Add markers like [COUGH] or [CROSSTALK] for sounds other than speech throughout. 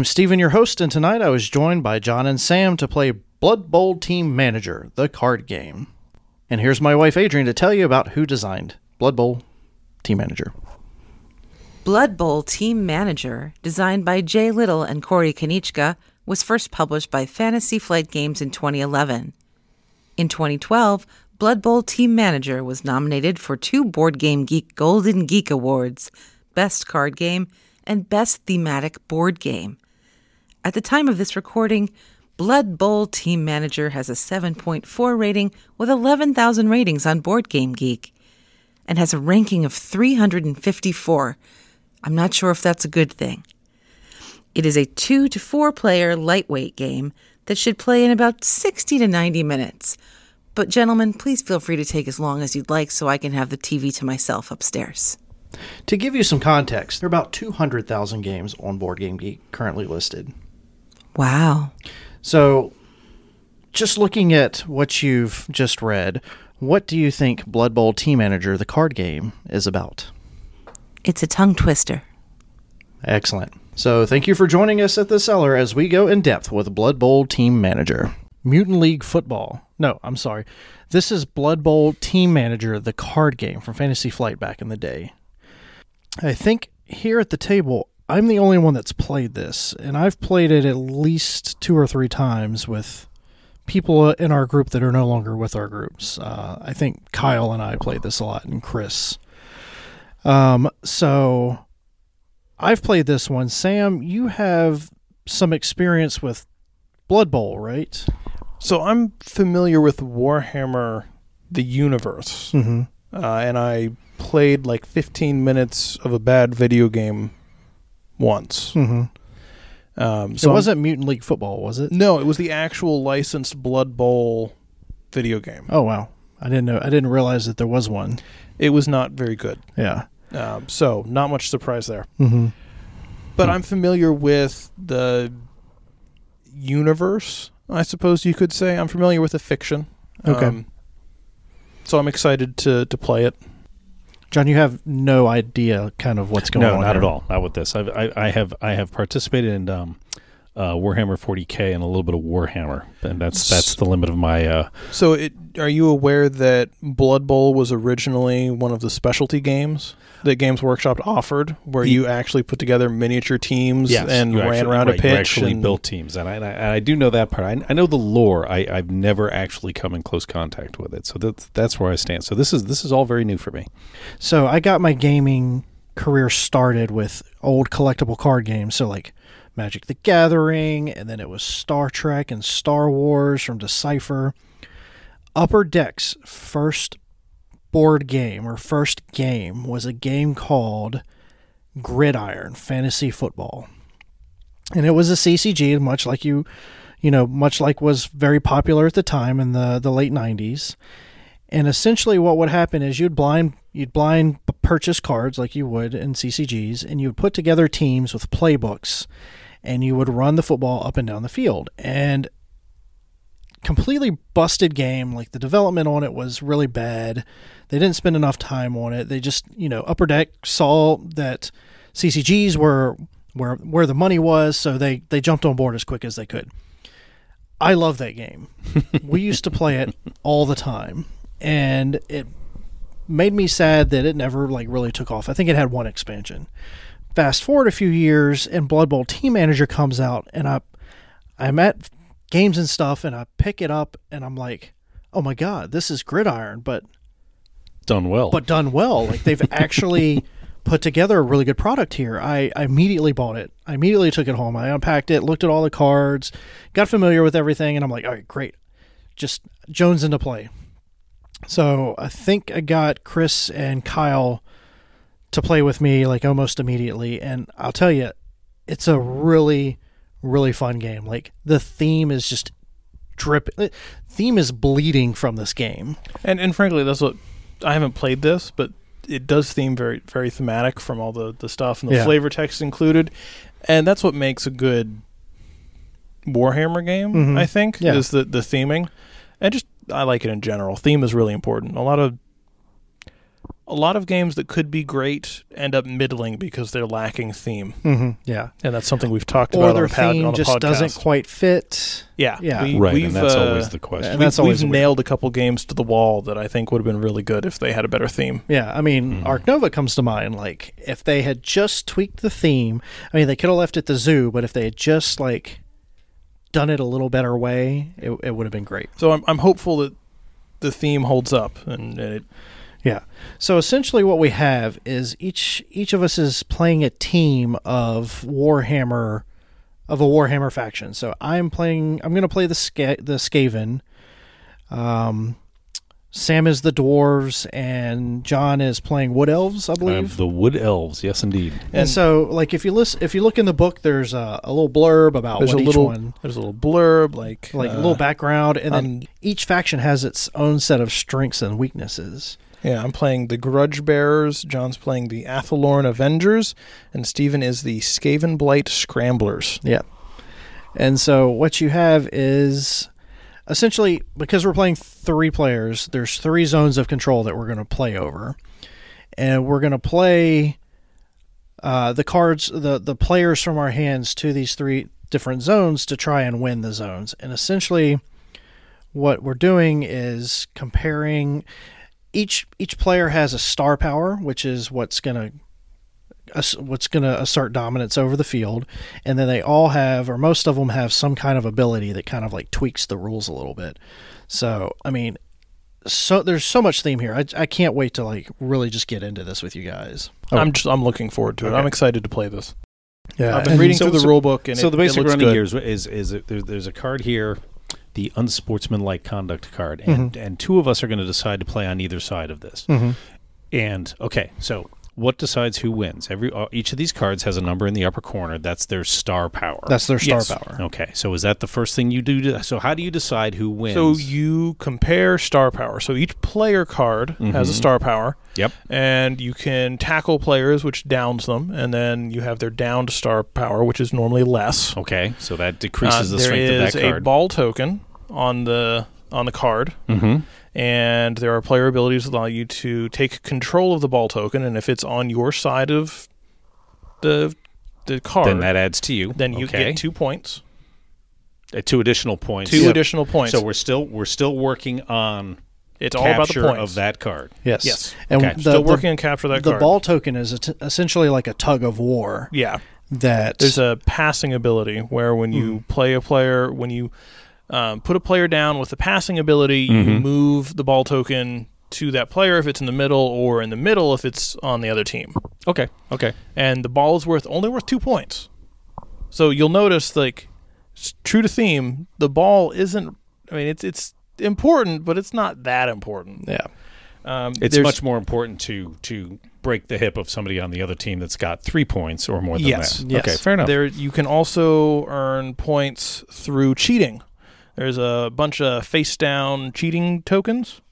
I'm Stephen, your host, and tonight I was joined by John and Sam to play Blood Bowl Team Manager, the card game. And here's my wife Adrian to tell you about who designed Blood Bowl Team Manager. Blood Bowl Team Manager, designed by Jay Little and Corey Konieczka, was first published by Fantasy Flight Games in 2011. In 2012, Blood Bowl Team Manager was nominated for two Board Game Geek Golden Geek Awards Best Card Game and Best Thematic Board Game. At the time of this recording, Blood Bowl Team Manager has a 7.4 rating with 11,000 ratings on Board Game Geek and has a ranking of 354. I'm not sure if that's a good thing. It is a two to four player lightweight game that should play in about 60 to 90 minutes. But, gentlemen, please feel free to take as long as you'd like so I can have the TV to myself upstairs. To give you some context, there are about 200,000 games on Board Game Geek currently listed. Wow. So, just looking at what you've just read, what do you think Blood Bowl Team Manager, the card game, is about? It's a tongue twister. Excellent. So, thank you for joining us at the cellar as we go in depth with Blood Bowl Team Manager. Mutant League Football. No, I'm sorry. This is Blood Bowl Team Manager, the card game from Fantasy Flight back in the day. I think here at the table, I'm the only one that's played this, and I've played it at least two or three times with people in our group that are no longer with our groups. Uh, I think Kyle and I played this a lot, and Chris. Um, so I've played this one. Sam, you have some experience with Blood Bowl, right? So I'm familiar with Warhammer, the universe, Mm-hmm. uh, and I played like 15 minutes of a bad video game once. Mm-hmm. Um, So it I'm- wasn't Mutant League Football, was it? No, it was the actual licensed Blood Bowl video game. Oh wow, I didn't know. I didn't realize that there was one. It was not very good. Yeah. Um, so not much surprise there. Mm-hmm. But I'm familiar with the universe, I suppose you could say. I'm familiar with the fiction. Okay. Um, so I'm excited to to play it. John, you have no idea kind of what's going no, on. not there. at all. Not with this. I've, I, I have I have participated in um, uh, Warhammer 40k and a little bit of Warhammer, and that's that's the limit of my. Uh, So, it, are you aware that Blood Bowl was originally one of the specialty games that Games Workshop offered, where The- you actually put together miniature teams and you ran actually- around right, a you pitch? actually and- built teams, and I, and I, and I do know that part. I, I know the lore. I, I've never actually come in close contact with it, so that's that's where I stand. So this is this is all very new for me. So I got my gaming career started with old collectible card games. So like Magic the Gathering, and then it was Star Trek and Star Wars from Decipher. Upper Deck's first board game or first game was a game called Gridiron Fantasy Football. And it was a CCG, much like you, you know, much like was very popular at the time in the, the late 90s. And essentially, what would happen is you'd blind you'd blind purchase cards like you would in CCGs, and you would put together teams with playbooks, and you would run the football up and down the field. And completely busted game. Like the development on it was really bad. They didn't spend enough time on it. They just you know Upper Deck saw that CCGs were where where the money was, so they they jumped on board as quick as they could. I love that game. [LAUGHS] we used to play it all the time, and it made me sad that it never like really took off. I think it had one expansion. Fast forward a few years, and Blood Bowl Team Manager comes out, and I I'm at games and stuff, and I pick it up, and I'm like, oh my god, this is Gridiron, but Done well. but done well. Like they've [LAUGHS] actually put together a really good product here. I, I immediately bought it. I immediately took it home. I unpacked it, looked at all the cards, got familiar with everything, and I'm like, all right, great. Just Jones into play. So I think I got Chris and Kyle to play with me like almost immediately, and I'll tell you, it's a really, really fun game. Like the theme is just drip. Theme is bleeding from this game. And and frankly, that's what I haven't played this, but it does seem very very thematic from all the the stuff and the Yeah. flavor text included, and that's what makes a good Warhammer game. Mhm. I think Yeah. is the the theming, and just I like it in general. Theme is really important. A lot of a lot of games that could be great end up middling because they're lacking theme, hmm Yeah. and that's something we've talked Or about their on, the pad, theme on just podcast. doesn't quite fit. yeah, Yeah. we, right, we've, and that's uh, always the question. and we've, that's always we've weird. nailed a couple games to the wall that I think would have been really good if they had a better theme. Yeah, I mean, Ark Nova comes to mind. Like, if they had just tweaked the theme, I mean, they could have left it the zoo, but if they had just like done it a little better way, it, it would have been great. So I'm I'm hopeful that the theme holds up and it Yeah. So essentially, what we have is each each of us is playing a team of Warhammer, of a Warhammer faction. So I'm playing. I'm going to play the Ska- the Skaven. Um, Sam is the dwarves, and John is playing Wood Elves, I Uh, believe. the wood elves, yes, indeed. and, so, like, if you listen, if you look in the book, there's a, a little blurb about there's what a each little one, there's a little blurb like like a uh, little background, and then um, each faction has its own set of strengths and weaknesses. Yeah, I'm playing the Grudge Bearers. John's playing the Athelorn Avengers, and Steven is the Skaven Blight Scramblers. Yeah. And so what you have is essentially because we're playing three players, there's three zones of control that we're going to play over. And we're going to play uh, the cards, the, the players from our hands to these three different zones to try and win the zones. And essentially, what we're doing is comparing each each player has a star power, which is what's going to what's going to assert dominance over the field, and then they all have, or most of them have, some kind of ability that kind of like tweaks the rules a little bit. So, I mean, so there's so much theme here. I, I can't wait to like really just get into this with you guys. Oh. I'm just I'm looking forward to it. Okay. I'm excited to play this. Yeah, I've been and reading so- through the so- rule book, and so it, the basic it looks running good. here is is, is it, there, there's a card here, the unsportsmanlike conduct card, and Mm-hmm. and two of us are going to decide to play on either side of this. Mhm. And okay, so what decides who wins? Every uh, each of these cards has a number in the upper corner. That's their star power. that's their star Yes. power. okay. So is that the first thing you do? To, so how do you decide who wins? So you compare star power. So each player card has a Mhm. star power, yep. and you can tackle players, which downs them, and then you have their downed star power, which is normally less. Okay, so that decreases Uh, the there strength of is that a card. ball token on the on the card, mm-hmm. And there are player abilities that allow you to take control of the ball token, and if it's on your side of the the card, Then that adds to you. then you okay. get two points, Uh, two additional points. two additional points. So we're still we're still working on it's all about the capture points of that card. Yes. Yes. And Okay. the, Still the- working on capture that the card. The ball token is et- essentially like a tug of war Yeah, that there's a passing ability where when you Hmm. play a player, when you um, put a player down with the passing ability, you Mhm. move the ball token to that player if it's in the middle, or in the middle if it's on the other team. Okay. Okay. and the ball is worth only worth two points. So you'll notice, like, s- true to theme, the ball isn't. I mean, it's it's important, but it's not that important. yeah. Um, It's much more important to to break the hip of somebody on the other team that's got three points or more than Yes. that. Yes. Okay, fair enough. There, you can also earn points through cheating. There's a bunch of face down cheating tokens,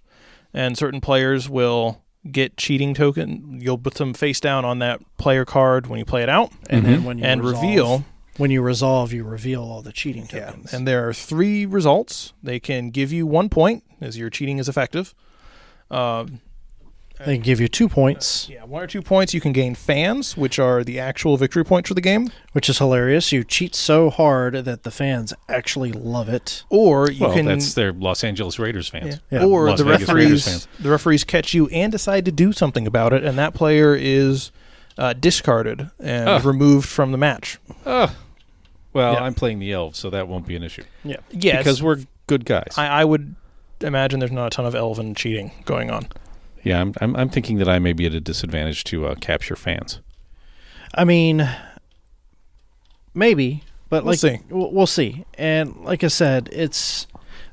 and certain players will get cheating token. You'll put some face down on that player card when you play it out, And Mhm. then when you and resolve, reveal. when you resolve, you reveal all the cheating tokens. And there are three results. They can give you one point as your cheating is effective. Um, they can give you two points, yeah, one or two points. You can gain fans, which are the actual victory points for the game, which is hilarious. You cheat so hard that the fans actually love it. or you well, can. that's their Los Angeles Raiders fans. yeah. Yeah. Or Las the Vegas Raiders referees, fans. the referees catch you and decide to do something about it, and that player is uh, discarded and Ugh. removed from the match. Oh, well, Yeah. I'm playing the elves, so that won't be an issue Yeah. Yeah, because we're good guys. I, I would imagine there's not a ton of elven cheating going on. Yeah, I'm, I'm I'm thinking that I may be at a disadvantage to uh, capture fans. I mean, maybe, but We'll like see. We'll, we'll see. And like I said, it's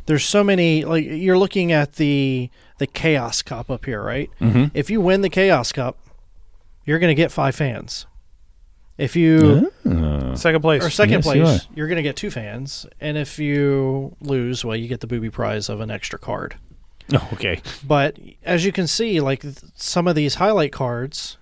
there's so many. Like you're looking at the the chaos cup up here, right? Mm-hmm. If you win the chaos cup, you're going to get five fans. If you Uh, Second place. or second Yes, you place, you're going to get two fans, and if you lose, well, you get the booby prize of an extra card. [LAUGHS] okay. But as you can see, like some of these highlight cards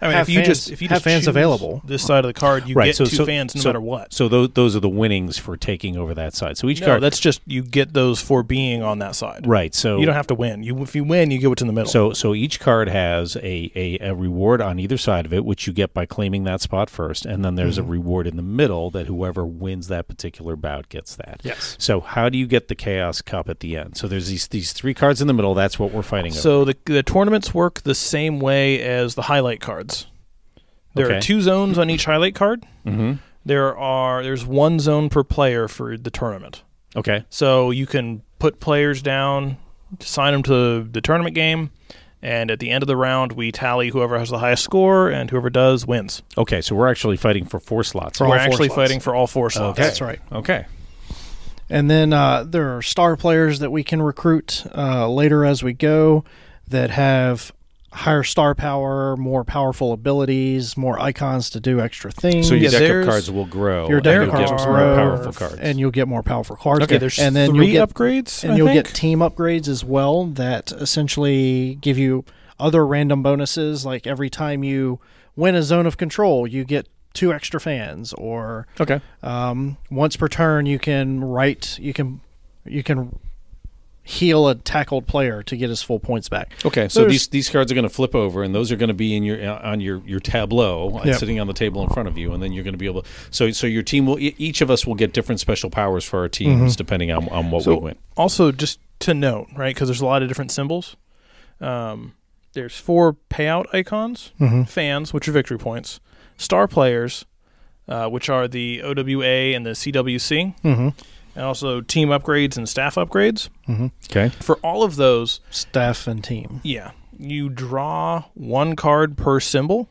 I mean, have if you fans- just if you have just fans available. this side of the card, you right. get so two so, fans no so- matter what. So those those are the winnings for taking over that side. So each no, card. that's just you get those for being on that side. right. So You don't have to win. You if you win, you get what's in the middle. So so each card has a, a, a reward on either side of it, which you get by claiming that spot first, and then there's Mm-hmm. a reward in the middle that whoever wins that particular bout gets that. Yes. So how do you get the Chaos Cup at the end? So there's these these three cards in the middle. That's what we're fighting over. So the the tournaments work the same way as the highlight cards. There are two zones on each highlight card. hmm There are there's one zone per player for the tournament. Okay. So you can put players down, assign them to the tournament game, and at the end of the round, we tally whoever has the highest score, and whoever does wins. Okay. So we're actually fighting for four slots. For We're actually slots. fighting for all four slots. That's right. Okay. And then uh, there are star players that we can recruit uh, later as we go that have higher star power, more powerful abilities, more icons to do extra things. So your Yeah, deck of cards will grow. your deck of cards get more powerful cards. and you'll get more powerful cards. Okay, there's and then three get upgrades, and I you'll think? get team upgrades as well that essentially give you other random bonuses. Like every time you win a zone of control, you get two extra fans, or okay. um, once per turn you can write you can you can heal a tackled player to get his full points back. Okay, so There's- these these cards are going to flip over, and those are going to be in your uh, on your your tableau, uh, Yep. sitting on the table in front of you, and then you're going to be able. So so your team will each of us will get different special powers for our teams Mm-hmm. depending on on what So- we win. Also, just to note, right, because there's a lot of different symbols. Um, there's four payout icons, Mm-hmm. fans, which are victory points, star players, uh, which are the OWA and the CWC, Mm-hmm. And also team upgrades and staff upgrades. Mm-hmm. Okay, For all of those, Staff and team. yeah, you draw one card per symbol.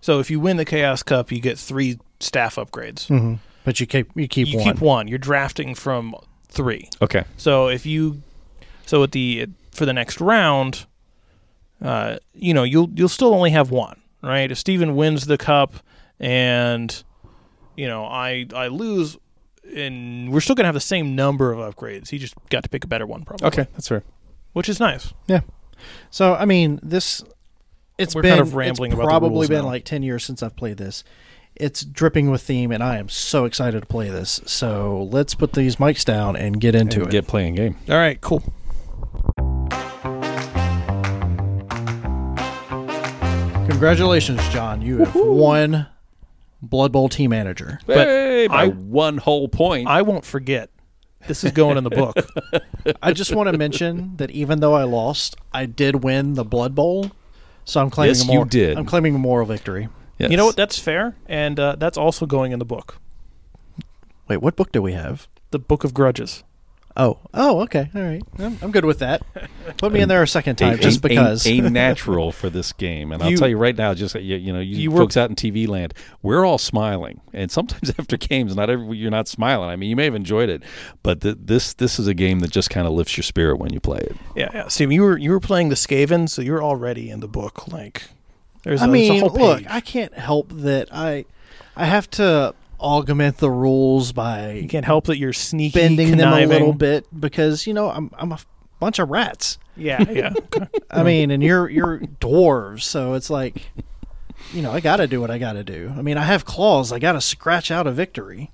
So if you win the Chaos Cup, you get three staff upgrades. Mm-hmm. But you keep you keep you one. keep one. You're drafting from three. okay, So if you, so at the for the next round, uh, you know you'll you'll still only have one, right? If Steven wins the cup and you know I I lose, and we're still gonna have the same number of upgrades. He just got to pick a better one, probably. okay, that's fair. which is nice. Yeah. So I mean, this it's We're been kind of rambling it's about the probably rules been now. like ten years since I've played this. It's dripping with theme, and I am so excited to play this. So let's put these mics down and get into And it. get playing game. All right, cool. Congratulations, John! You have won Blood Bowl team manager. But hey, by I- one whole point. I won't forget. This is going in the book. [LAUGHS] I just want to mention that even though I lost, I did win the Blood Bowl. So I'm claiming Yes, a you did. I'm claiming a moral victory. Yes. You know what? That's fair, and uh, that's also going in the book. Wait, what book do we have? The Book of Grudges. Oh, oh, okay, all right. I'm, I'm good with that. Put me in there a second A- time, just a- because. a, a natural for this game, and I'll You- tell you right now, just you, you know, you, You were- folks out in TV land, we're all smiling, and sometimes [LAUGHS] after games, not every you're not smiling. I mean, you may have enjoyed it, but th- this this is a game that just kind of lifts your spirit when you play it. Yeah, yeah. Steve, you were you were playing the Skaven, so you're already in the book. Like, there's I a, there's a mean, whole look. I can't help that I, I have to augment the rules by you can't help that you're sneaky, bending them a little bit because you know I'm I'm a bunch of rats. Yeah, [LAUGHS] yeah. I mean, and you're you're dwarves, so it's like, you know, I got to do what I got to do. I mean, I have claws. I got to scratch out a victory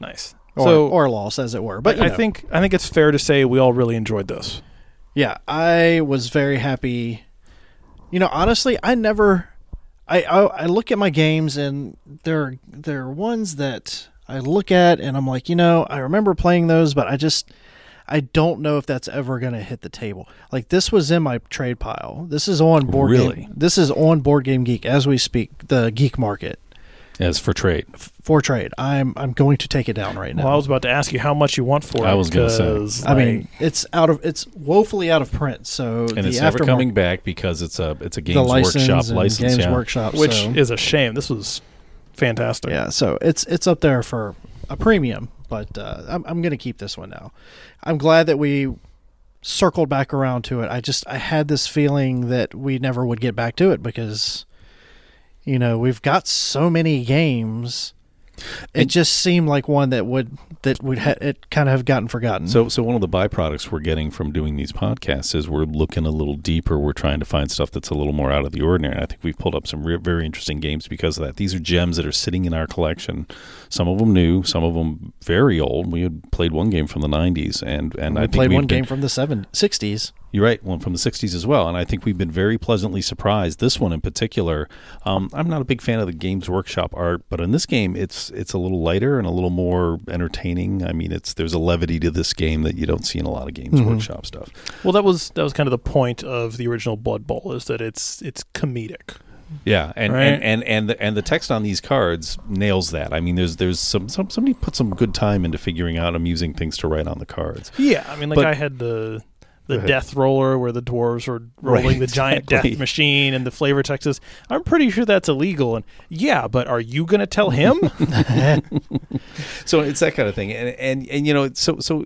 nice. or, so, or loss, as it were. But I, you I know. think I think it's fair to say we all really enjoyed this. Yeah, I was very happy. You know, honestly, I never. I, I I look at my games and there there are ones that I look at and I'm like, you know, I remember playing those, but I just I don't know if that's ever going to hit the table. Like this was in my trade pile. This is on board Really? game. This is on board game geek as we speak. The geek market As for trade, for trade. I'm I'm going to take it down right now. Well, I was about to ask you how much you want for it. I was gonna say. 'cause, I mean, it's out of it's woefully out of print. So and the it's never coming back because it's a it's a Games license Workshop license. Games yeah. Workshop, which so- is a shame. This was fantastic. Yeah, so it's it's up there for a premium, but uh, I'm I'm gonna keep this one now. I'm glad that we circled back around to it. I just I had this feeling that we never would get back to it because you know we've got so many games. it just seemed like one that would that would ha- it kind of have gotten forgotten. So, so one of the byproducts we're getting from doing these podcasts is we're looking a little deeper. We're trying to find stuff that's a little more out of the ordinary. I think we've pulled up some re- very interesting games because of that. These are gems that are sitting in our collection. Some of them new, some of them very old. We had played one game from the '90s, and and we I played we've one been- game from the seven, 60s. You're right, one from the '60s as well, and I think we've been very pleasantly surprised. This one in particular, um, I'm not a big fan of the Games Workshop art, but in this game, it's it's a little lighter and a little more entertaining. I mean, it's there's a levity to this game that you don't see in a lot of Games Mhm. Workshop stuff. Well, that was that was kind of the point of the original Blood Bowl is that it's it's comedic. Yeah, and Right. and and and the, and the text on these cards nails that. I mean, there's there's some, some somebody put some good time into figuring out amusing things to write on the cards. Yeah, I mean, like But- I had the the death roller where the dwarves were [LAUGHS] rolling Right, the giant exactly. death machine, and the flavor text is, "I'm pretty sure that's illegal." And yeah, but are you going to tell him? [LAUGHS] [LAUGHS] So it's that kind of thing, and and and you know, so so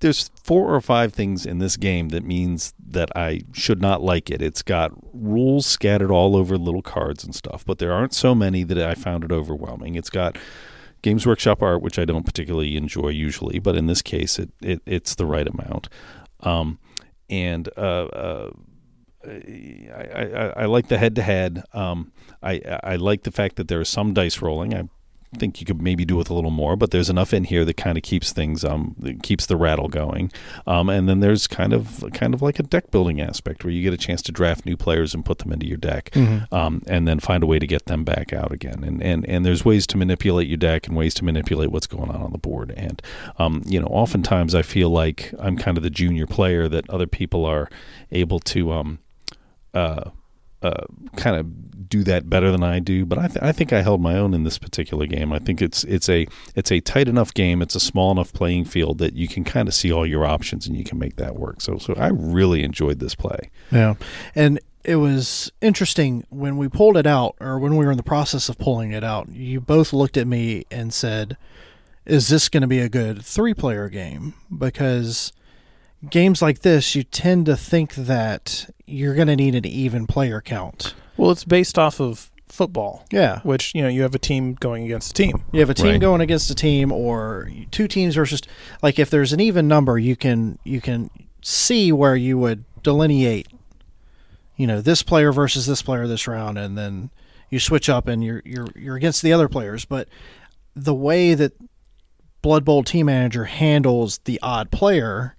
there's four or five things in this game that means that I should not like it. It's got rules scattered all over little cards and stuff, but there aren't so many that I found it overwhelming. It's got Games Workshop art, which I don't particularly enjoy usually, but in this case, it, it it's the right amount. Um, and uh, uh, I, I, I like the head to head. I I like the fact that there is some dice rolling. I think you could maybe do with a little more, but there's enough in here that kind of keeps things um that keeps the rattle going. Um, and then there's kind of kind of like a deck building aspect where you get a chance to draft new players and put them into your deck, um, and then find a way to get them back out again. And and and there's ways to manipulate your deck and ways to manipulate what's going on on the board. And um, you know, oftentimes I feel like I'm kind of the junior player that other people are able to um uh, uh, kind of do that better than I do. But I, th- I think I held my own in this particular game. I think it's it's a it's a tight enough game. It's a small enough playing field that you can kind of see all your options and you can make that work. So so I really enjoyed this play. Yeah. And it was interesting when we pulled it out, or when we were in the process of pulling it out, you both looked at me and said, Is this going to be a good three player game? Because games like this, you tend to think that you're going to need an even player count. well, it's based off of football, Yeah. which you know you have a team going against a team. You have a team Right. going against a team, or two teams versus. Like if there's an even number, you can you can see where you would delineate. You know, this player versus this player this round, and then you switch up, and you're you're you're against the other players. But the way that Blood Bowl Team Manager handles the odd player,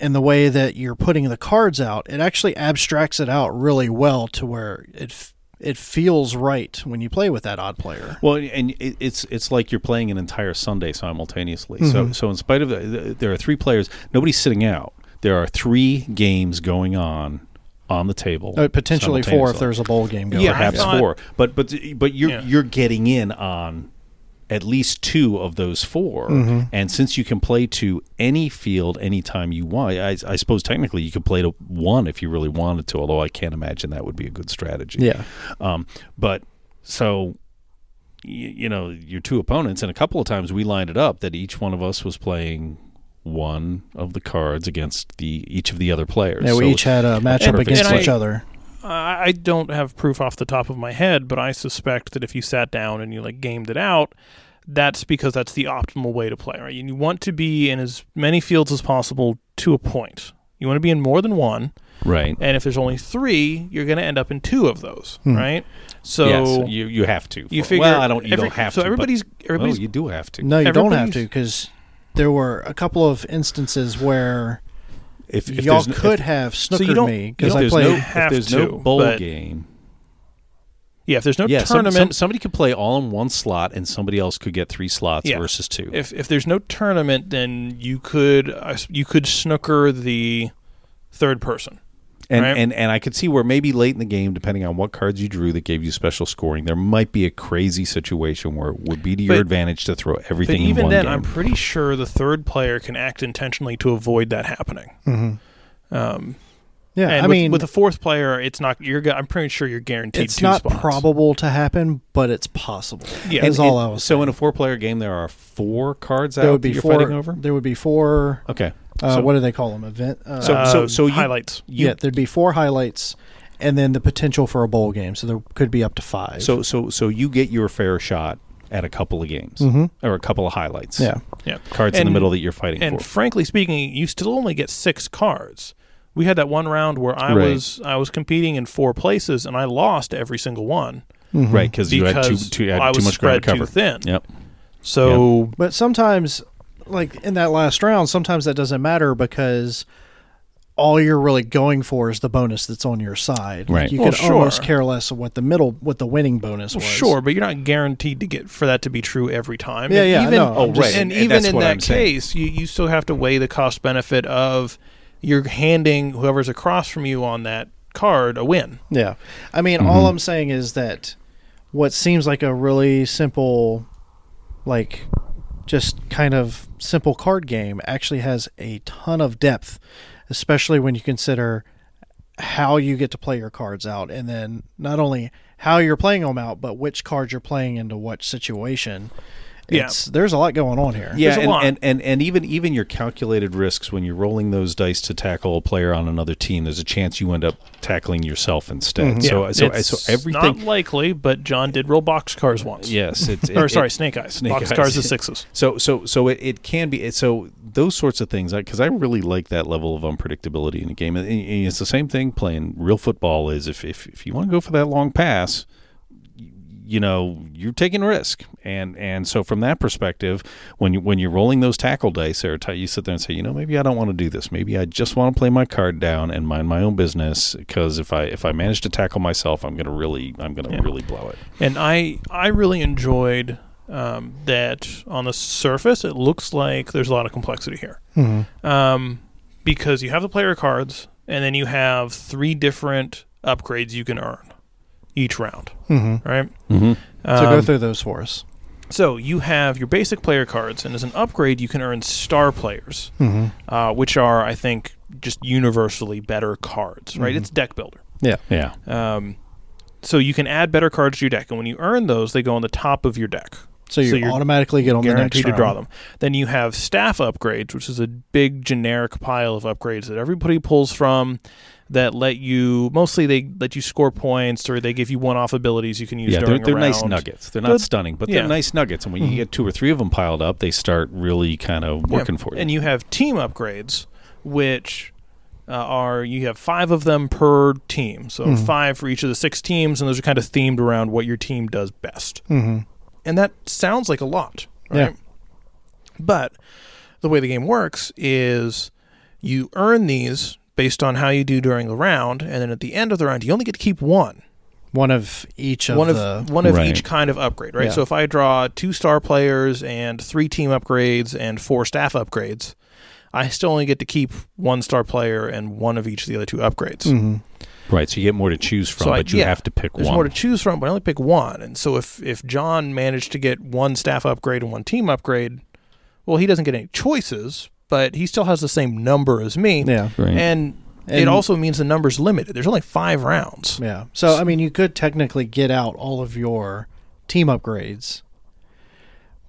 and the way that you're putting the cards out, it actually abstracts it out really well to where it f- it feels right when you play with that odd player. Well, and it, it's it's like you're playing an entire Sunday simultaneously. So Mhm. so in spite of the, there are three players, nobody's sitting out. There are three games going on on the table. Uh, potentially four if there's a bowl game going. Yeah, perhaps thought- four. But but but you're Yeah. you're getting in on at least two of those 4 Mhm. and since you can play to any field anytime you want, I, I suppose technically you could play to one if you really wanted to. Although I can't imagine that would be a good strategy. Yeah. Um, but so you, you know your two opponents, and a couple of times we lined it up that each one of us was playing one of the cards against the each of the other players. Yeah, we So- each had a matchup against each other. I I don't have proof off the top of my head, but I suspect that if you sat down and you like gamed it out, that's because that's the optimal way to play, right? And you want to be in as many fields as possible to a point. You want to be in more than one, right. and if there's only three, you're going to end up in two of those, Hmm. right? So yes, you you have to. you figure well, I don't. You every- don't have so to. but- everybody's everybody's oh, you do have to. No, you don't have to because there were a couple of instances where If, if y'all there's no- if- could have you snookered don't- me because I there's played. no, have if there's no bowl but- game, yeah. If there's no yeah, some, tournament, some, somebody could play all in one slot, and somebody else could get three slots Yeah. versus two. if if there's no tournament, then you could uh, you could snooker the third person. And, right. and and I could see where maybe late in the game, depending on what cards you drew that gave you special scoring, there might be a crazy situation where it would be to your But- advantage to throw But everything in even one then, game. I'm pretty sure the third player can act intentionally to avoid that happening. Mhm. Um, Yeah, and I with, mean, with a fourth player, it's not. You're. I'm pretty sure you're guaranteed. it's two not spots. probable to happen, but it's possible. Yeah. is all and I was. so saying. in a four-player game, there are four cards there out would that be you're four. fighting over. There would be four. Okay, Uh, So- what do they call them? Event. Uh, So- Uh, so you- highlights. you, yeah, there'd be four highlights, and then the potential for a bowl game. So there could be up to five. So so so you get your fair shot at a couple of games Mhm. or a couple of highlights. Yeah. Yeah. cards in the middle that you're fighting for. And for. frankly speaking, you still only get six cards. We had that one round where I Right. was I was competing in four places and I lost every single one Mhm. Right, because you had too, because too, had I too was much ground spread to cover. too thin. Yep. So But sometimes, like in that last round, sometimes that doesn't matter because all you're really going for is the bonus that's on your side. Right. You Well, could almost care less of what the middle, what the winning bonus Well, was. sure, but you're not guaranteed to get for that to be true every time. Yeah, And yeah, I Even, know. Oh, right, And, and- and even in that I'm saying. case, you, you still have to weigh the cost benefit of you're handing whoever's across from you on that card a win. Yeah. I mean, Mm-hmm. all I'm saying is that what seems like a really simple, like just kind of simple card game actually has a ton of depth, especially when you consider how you get to play your cards out and then not only how you're playing them out, but which cards you're playing into what situation. Yeah. It's, There's a lot going on here. Yeah, and, and, and, and even even your calculated risks when you're rolling those dice to tackle a player on another team, there's a chance you end up tackling yourself instead. So Yeah, so it's so everything. not likely, but John did roll box cars once. yes, it's [LAUGHS] or sorry, it- snake eyes. Snake box eyes. cars is sixes. [LAUGHS] So so so it, it can be so those sorts of things because I really like that level of unpredictability in a game. And, and it's the same thing playing real football is if if, if you want to go for that long pass, y- you know you're taking risk and and so from that perspective when you when you're rolling those tackle dice there t- you sit there and say you know maybe I don't want to do this maybe I just want to play my card down and mind my own business because if I if I manage to tackle myself I'm gonna really I'm gonna Yeah. really blow it And I I really enjoyed um, that on the surface it looks like there's a lot of complexity here. Mhm. Um, because you have the player cards and then you have three different upgrades you can earn each round, Mhm. right? mm-hmm. So go Um, through those for us. So you have your basic player cards, and as an upgrade, you can earn star players, hmm uh, which are, I think, just universally better cards. Right? Mhm. It's deck builder. yeah Um, so you can add better cards to your deck, and when you earn those, they go on the top of your deck. So you you're automatically get on the next Guaranteed to round. draw them. Then you have staff upgrades, which is a big generic pile of upgrades that everybody pulls from. That let you mostly they let you score points or they give you one-off abilities you can use yeah, they're, they're nice nuggets. They're not stunning, but yeah. they're nice nuggets. And when you get two or three of them piled up, they start really kind of Yeah. working for you. And you have team upgrades, which uh, are you have five of them per team, so Mhm. five for each of the six teams, and those are kind of themed around what your team does best. hmm And that sounds like a lot, right? Yeah. But the way the game works is you earn these based on how you do during the round, and then at the end of the round, you only get to keep one. One of each of one the. one of Right. each kind of upgrade, right? Yeah. So if I draw two star players and three team upgrades and four staff upgrades, I still only get to keep one star player and one of each of the other two upgrades. Mhm. right, so you get more to choose from, So I- but you yeah, have to pick There's one. more to choose from, but I only pick one. And so if if John managed to get one staff upgrade and one team upgrade, well, he doesn't get any choices, but he still has the same number as me. Yeah. right. And, it also means the number's limited. There's only five rounds. Yeah. So I mean, you could technically get out all of your team upgrades,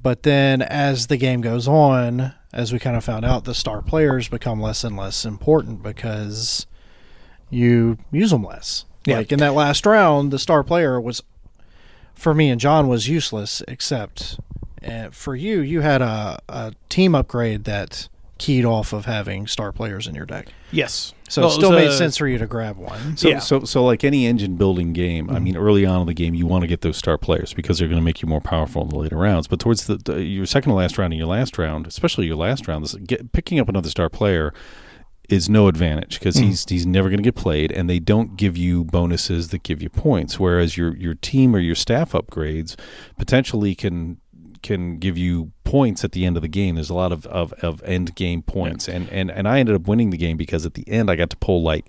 but then as the game goes on, as we kind of found out, the star players become less and less important because you use them less. Yeah. Like in that last round, the star player was for me and John was useless, except uh, for you, you had a, a team upgrade that keyed off of having star players in your deck. Yes. So Well, it still was made a- sense for you to grab one. So, Yeah. so, so like any engine building game, I mm-hmm. mean, early on in the game, you want to get those star players because they're going to make you more powerful in the later rounds. But towards the, the your second to last round and your last round, especially your last round, this, get, picking up another star player is no advantage because mm-hmm. he's he's never going to get played, and they don't give you bonuses that give you points. Whereas your your team or your staff upgrades potentially can can give you points at the end of the game. There's a lot of, of, of end game points, and, and and I ended up winning the game because at the end I got to pull like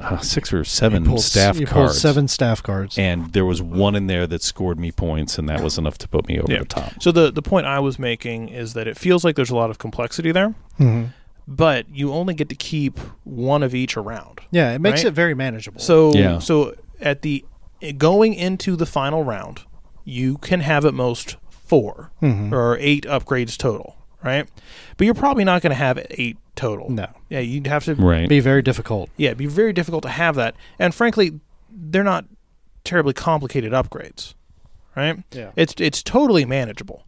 uh, six or seven You pulled- staff you cards, seven staff cards. and there was one in there that scored me points, and that was enough to put me over Yeah. the top. So the the point I was making is that it feels like there's a lot of complexity there, Mhm. but you only get to keep one of each around. Yeah, it makes Right? it very manageable. So Yeah. so at the going into the final round, you can have at most 4 Mhm. or eight upgrades total, right? But you're probably not going to have eight total. no, Yeah, you'd have to. Right. be very difficult. Yeah, it'd be very difficult to have that, and frankly, they're not terribly complicated upgrades, right? Yeah. It's it's totally manageable.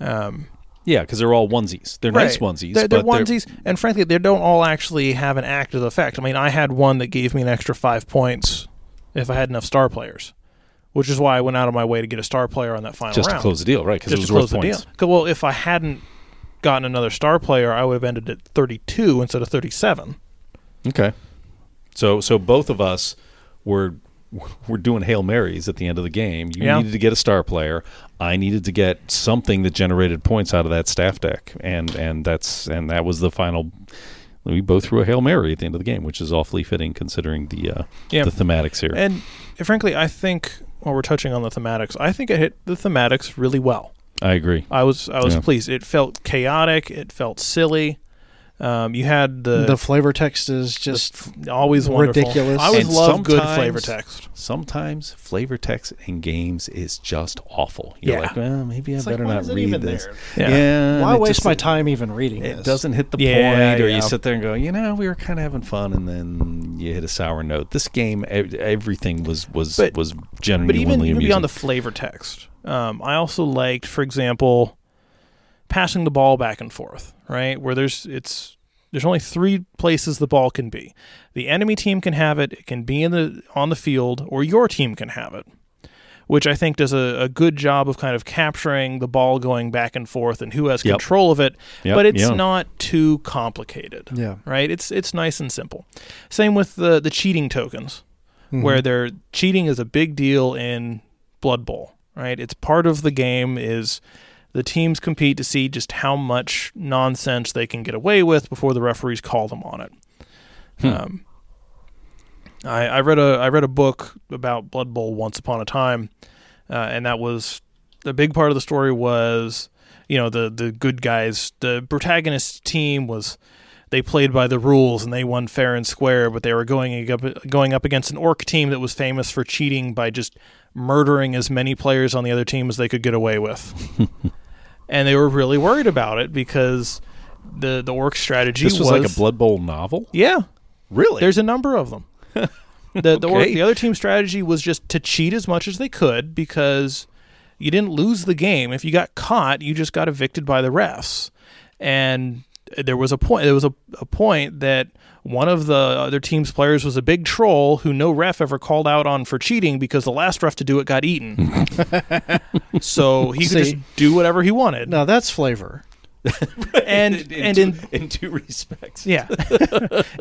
Um, Yeah, because they're all onesies. They're nice onesies. They're, they're but onesies, and frankly, they don't all actually have an active effect. I mean, I had one that gave me an extra five points if I had enough star players, which is why I went out of my way to get a star player on that final just round. to close the deal, right? Because it was to close worth the points. deal. 'Cause, Well, if I hadn't gotten another star player, I would have ended at 32 instead of 37. Okay. So so both of us were were doing hail marys at the end of the game. You Yeah. needed to get a star player. I needed to get something that generated points out of that staff deck, and and that's and that was the final. We both threw a hail mary at the end of the game, which is awfully fitting considering the uh, Yeah. the thematics here. And frankly, I think while we're touching on the thematics, I think it hit the thematics really well. I agree. I was I was Yeah. pleased. It felt chaotic. It felt silly. Um, you had the, the flavor text is just f- always wonderful. ridiculous. I always And love good flavor text. Sometimes flavor text in games is just awful. You're Yeah. like, well, maybe I It's better why not read this. there? Yeah. why waste just- my time even reading It this? doesn't hit the Yeah, point, or you sit there and go, you know, we were kind of having fun, and then you hit a sour note. This game, everything was was But- was But genuinely even, even beyond the flavor text, um, I also liked, for example, passing the ball back and forth. Right where there's it's there's only three places the ball can be. The enemy team can have it. It can be in the on the field, or your team can have it. Which I think does a, a good job of kind of capturing the ball going back and forth and who has Yep. control of it. Yep, but it's yeah. not too complicated Yeah. right? It's it's nice and simple. Same with the the cheating tokens, Mm-hmm. where they're cheating is a big deal in Blood Bowl, right? It's part of the game. Is the teams compete to see just how much nonsense they can get away with before the referees call them on it. Hmm. Um, I, I read a I read a book about Blood Bowl once upon a time, uh, and that was the big part of the story was you know the the good guys the protagonist team was they played by the rules and they won fair and square but they were going up going up against an orc team that was famous for cheating by just murdering as many players on the other team as they could get away with [LAUGHS] and they were really worried about it because the the orc strategy this was, like a Blood Bowl novel. yeah Really? there's a number of them. [LAUGHS] the the, Okay. the other team's strategy was just to cheat as much as they could because you didn't lose the game. If you got caught, you just got evicted by the refs. And there was a point. There was a, a point that one of the other team's players was a big troll who no ref ever called out on for cheating because the last ref to do it got eaten. [LAUGHS] so he could See? just do whatever he wanted. Now that's flavor. [LAUGHS] and [LAUGHS] in, and two, in in two respects. yeah,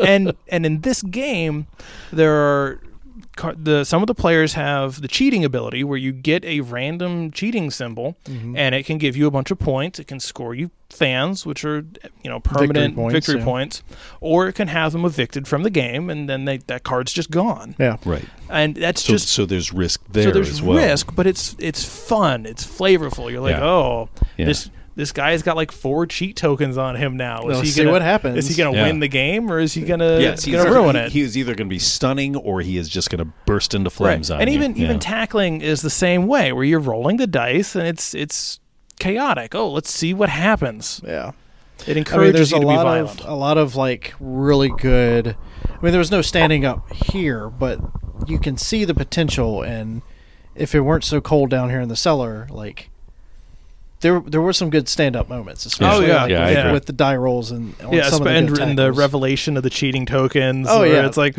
and and in this game, there are car- the some of the players have the cheating ability where you get a random cheating symbol, Mm-hmm. and it can give you a bunch of points. It can score you fans, which are you know permanent points, victory yeah. points, or it can have them evicted from the game, and then they, that card's just gone. Yeah. Right. And that's So just so there's risk there so there's as well. risk, but it's it's fun. It's flavorful. You're like, Yeah. oh, Yeah. this this guy's got like four cheat tokens on him now. Is Let's he see gonna, what happens. Is he going to Yeah. win the game or is he going to Yes, going to ruin he- it? He is either going to be stunning or he is just going to burst into flames on and you. even even Yeah. tackling is the same way, where you're rolling the dice and it's it's chaotic. Oh, let's see what happens. Yeah. It I mean, encourages there's you a to be lot violent. of a lot of like really good. I mean, there was no standing up here, but you can see the potential. And if it weren't so cold down here in the cellar, like there there were some good stand up moments, oh, especially yeah. like, Yeah, I with, agree. with the die rolls and on yeah, some of the and, and the revelation of the cheating tokens. Oh, where yeah. it's like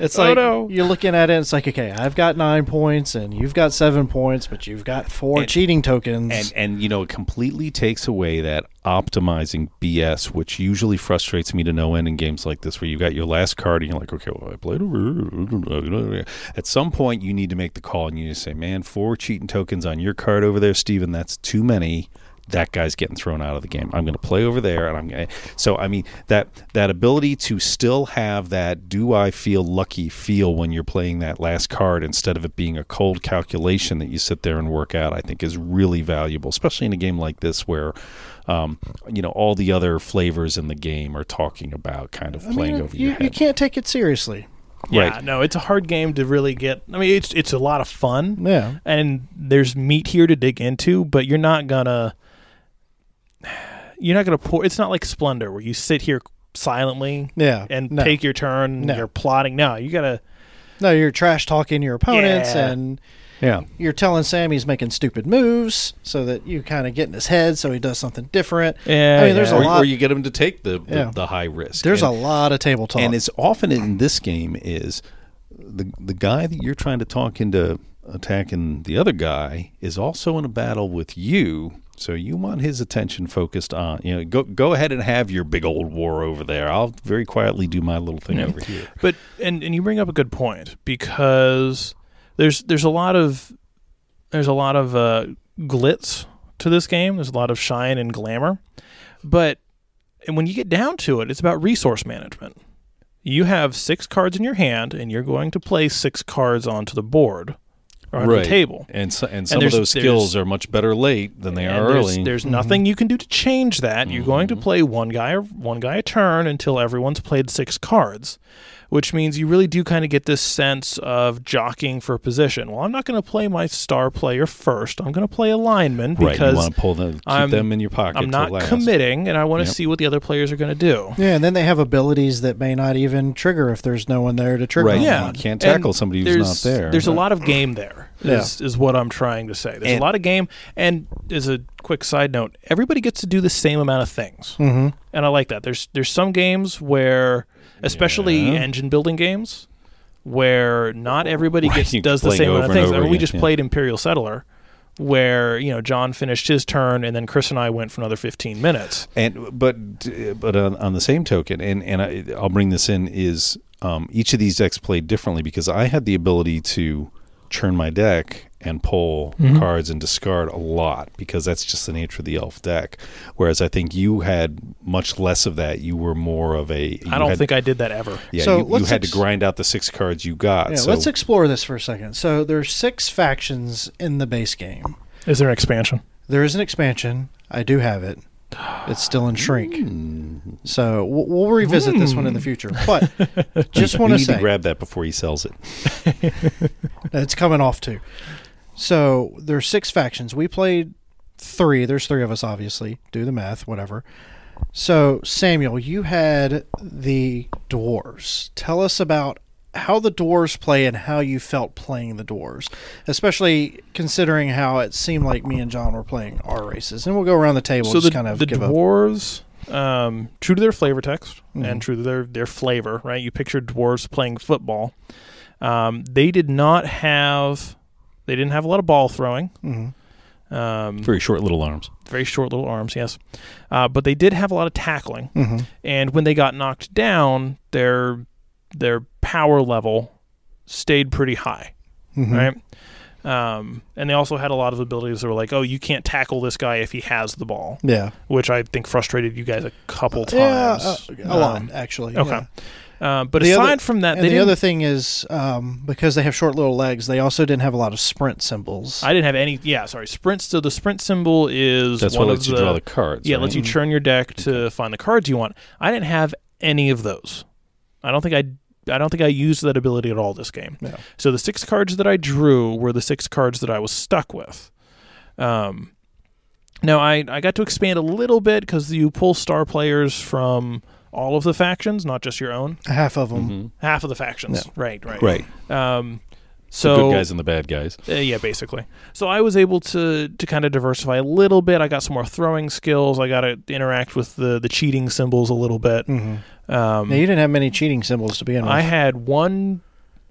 It's Oh, like no. you're looking at it. It's like okay, I've got nine points and you've got seven points, but you've got four And- cheating tokens. and and you know it completely takes away that optimizing BS, which usually frustrates me to no end in games like this, where you got your last card and you're like, okay, well, I played over. At some point, you need to make the call and you just say, man, four cheating tokens on your card over there, Steven, that's too many. That guy's getting thrown out of the game. I'm going to play over there, and I'm going. to So I mean that that ability to still have that "do I feel lucky" feel when you're playing that last card instead of it being a cold calculation that you sit there and work out, I think is really valuable, especially in a game like this where, um, you know, all the other flavors in the game are talking about kind of I playing mean, over you, your you can't take it seriously. yeah, Right. no, it's a hard game to really get. I mean, it's it's a lot of fun. Yeah. and there's meat here to dig into, but you're not gonna you're not gonna pour. It's not like Splendor where you sit here silently Yeah. and no. take your turn. No. You're plotting. No, you gotta. No, you're trash talking your opponents, Yeah. and Yeah. you're telling Sam he's making stupid moves so that you kind of get in his head so he does something different. Yeah, I mean, there's yeah. a Or, lot. or you get him to take the the, Yeah. the high risk. there's And- a lot of table talk. And it's often in this game is the the guy that you're trying to talk into attacking the other guy is also in a battle with you. So you want his attention focused on you know go go ahead and have your big old war over there. I'll very quietly do my little thing Yeah. over here. But and and you bring up a good point because there's there's a lot of there's a lot of uh, glitz to this game. There's a lot of shine and glamour, but and when you get down to it, it's about resource management. You have six cards in your hand, and you're going to play six cards onto the board or onto Right. the table. And so, and some of those skills are much better late than they are there's, early. There's nothing you can do to change that. You're going to mm-hmm. play one guy one guy a turn until everyone's played six cards, which means you really do kind of get this sense of jockeying for position. Well, I'm not going to play my star player first. I'm going to play a lineman right, you because want to pull them, keep I'm- them in your pocket. I'm not last. committing, and I want to Yep. see what the other players are going to do. yeah, and then they have abilities that may not even trigger if there's no one there to trigger. Right, on Yeah. you can't And tackle somebody who's not there. There's a lot of game there. [CLEARS THROAT] Yeah. Is, is what I'm trying to say. There's And- a lot of game, and as a quick side note, everybody gets to do the same amount of things, Mm-hmm. and I like that. There's there's some games where, especially Yeah. engine building games, where not everybody [LAUGHS] gets does the same amount of things. I mean, we just yeah. played Imperial Settler, where you know John finished his turn, and then Chris and I went for another 15 minutes. And but but on, on the same token, and and I, I'll bring this in is um, each of these decks played differently because I had the ability to churn my deck and pull Mhm. cards and discard a lot because that's just the nature of the elf deck. Whereas I think you had much less of that. You were more of a. I don't had- think I did that ever. Yeah, So you, you had ex- to grind out the six cards you got. Yeah, so let's explore this for a second. So there's six factions in the base game. Is there an expansion? There is an expansion. I do have it. It's still in shrink. Hmm. So we'll, we'll revisit this one in the future. But just [LAUGHS] want to say to grab that before he sells it. [LAUGHS] it's coming off too. So there's six factions. We played three. There's three of us, obviously. Do the math, whatever. So Samuel, you had the dwarves. Tell us about how the dwarves play and how you felt playing the dwarves, especially considering how it seemed like me and John were playing our races. And we'll go around the table. so just the, kind of the give a dwarves um, true to their flavor text Mhm. and true to their, their flavor right you pictured dwarves playing football um, they did not have they didn't have a lot of ball throwing Mhm. um, Very short little arms. very short little arms yes uh, but they did have a lot of tackling Mhm. and when they got knocked down their their power level stayed pretty high Mhm. right um, and they also had a lot of abilities that were like oh you can't tackle this guy if he has the ball Yeah. which I think frustrated you guys a couple Yeah, times. uh, a lot Um, actually. Okay. yeah. Uh, but The aside other- from that, And they the other thing is um, because they have short little legs, they also didn't have a lot of sprint symbols. I didn't have any. Yeah, sorry. Sprint. So the sprint symbol is That's one what of lets you the, draw the cards. yeah, right? lets you churn your deck to find the cards you want. I didn't have any of those. I don't think I. I don't think I used that ability at all this game. Yeah. So the six cards that I drew were the six cards that I was stuck with. Um, now I I got to expand a little bit because you pull star players from all of the factions, not just your own. Half of them. Mhm. Half of the factions. Right. Right. Right. Um, The so good guys and the bad guys. uh, yeah, basically. So I was able to to kind of diversify a little bit. I got some more throwing skills. I got to interact with the the cheating symbols a little bit. hmm Um, Now, you didn't have many cheating symbols to begin with. I had one.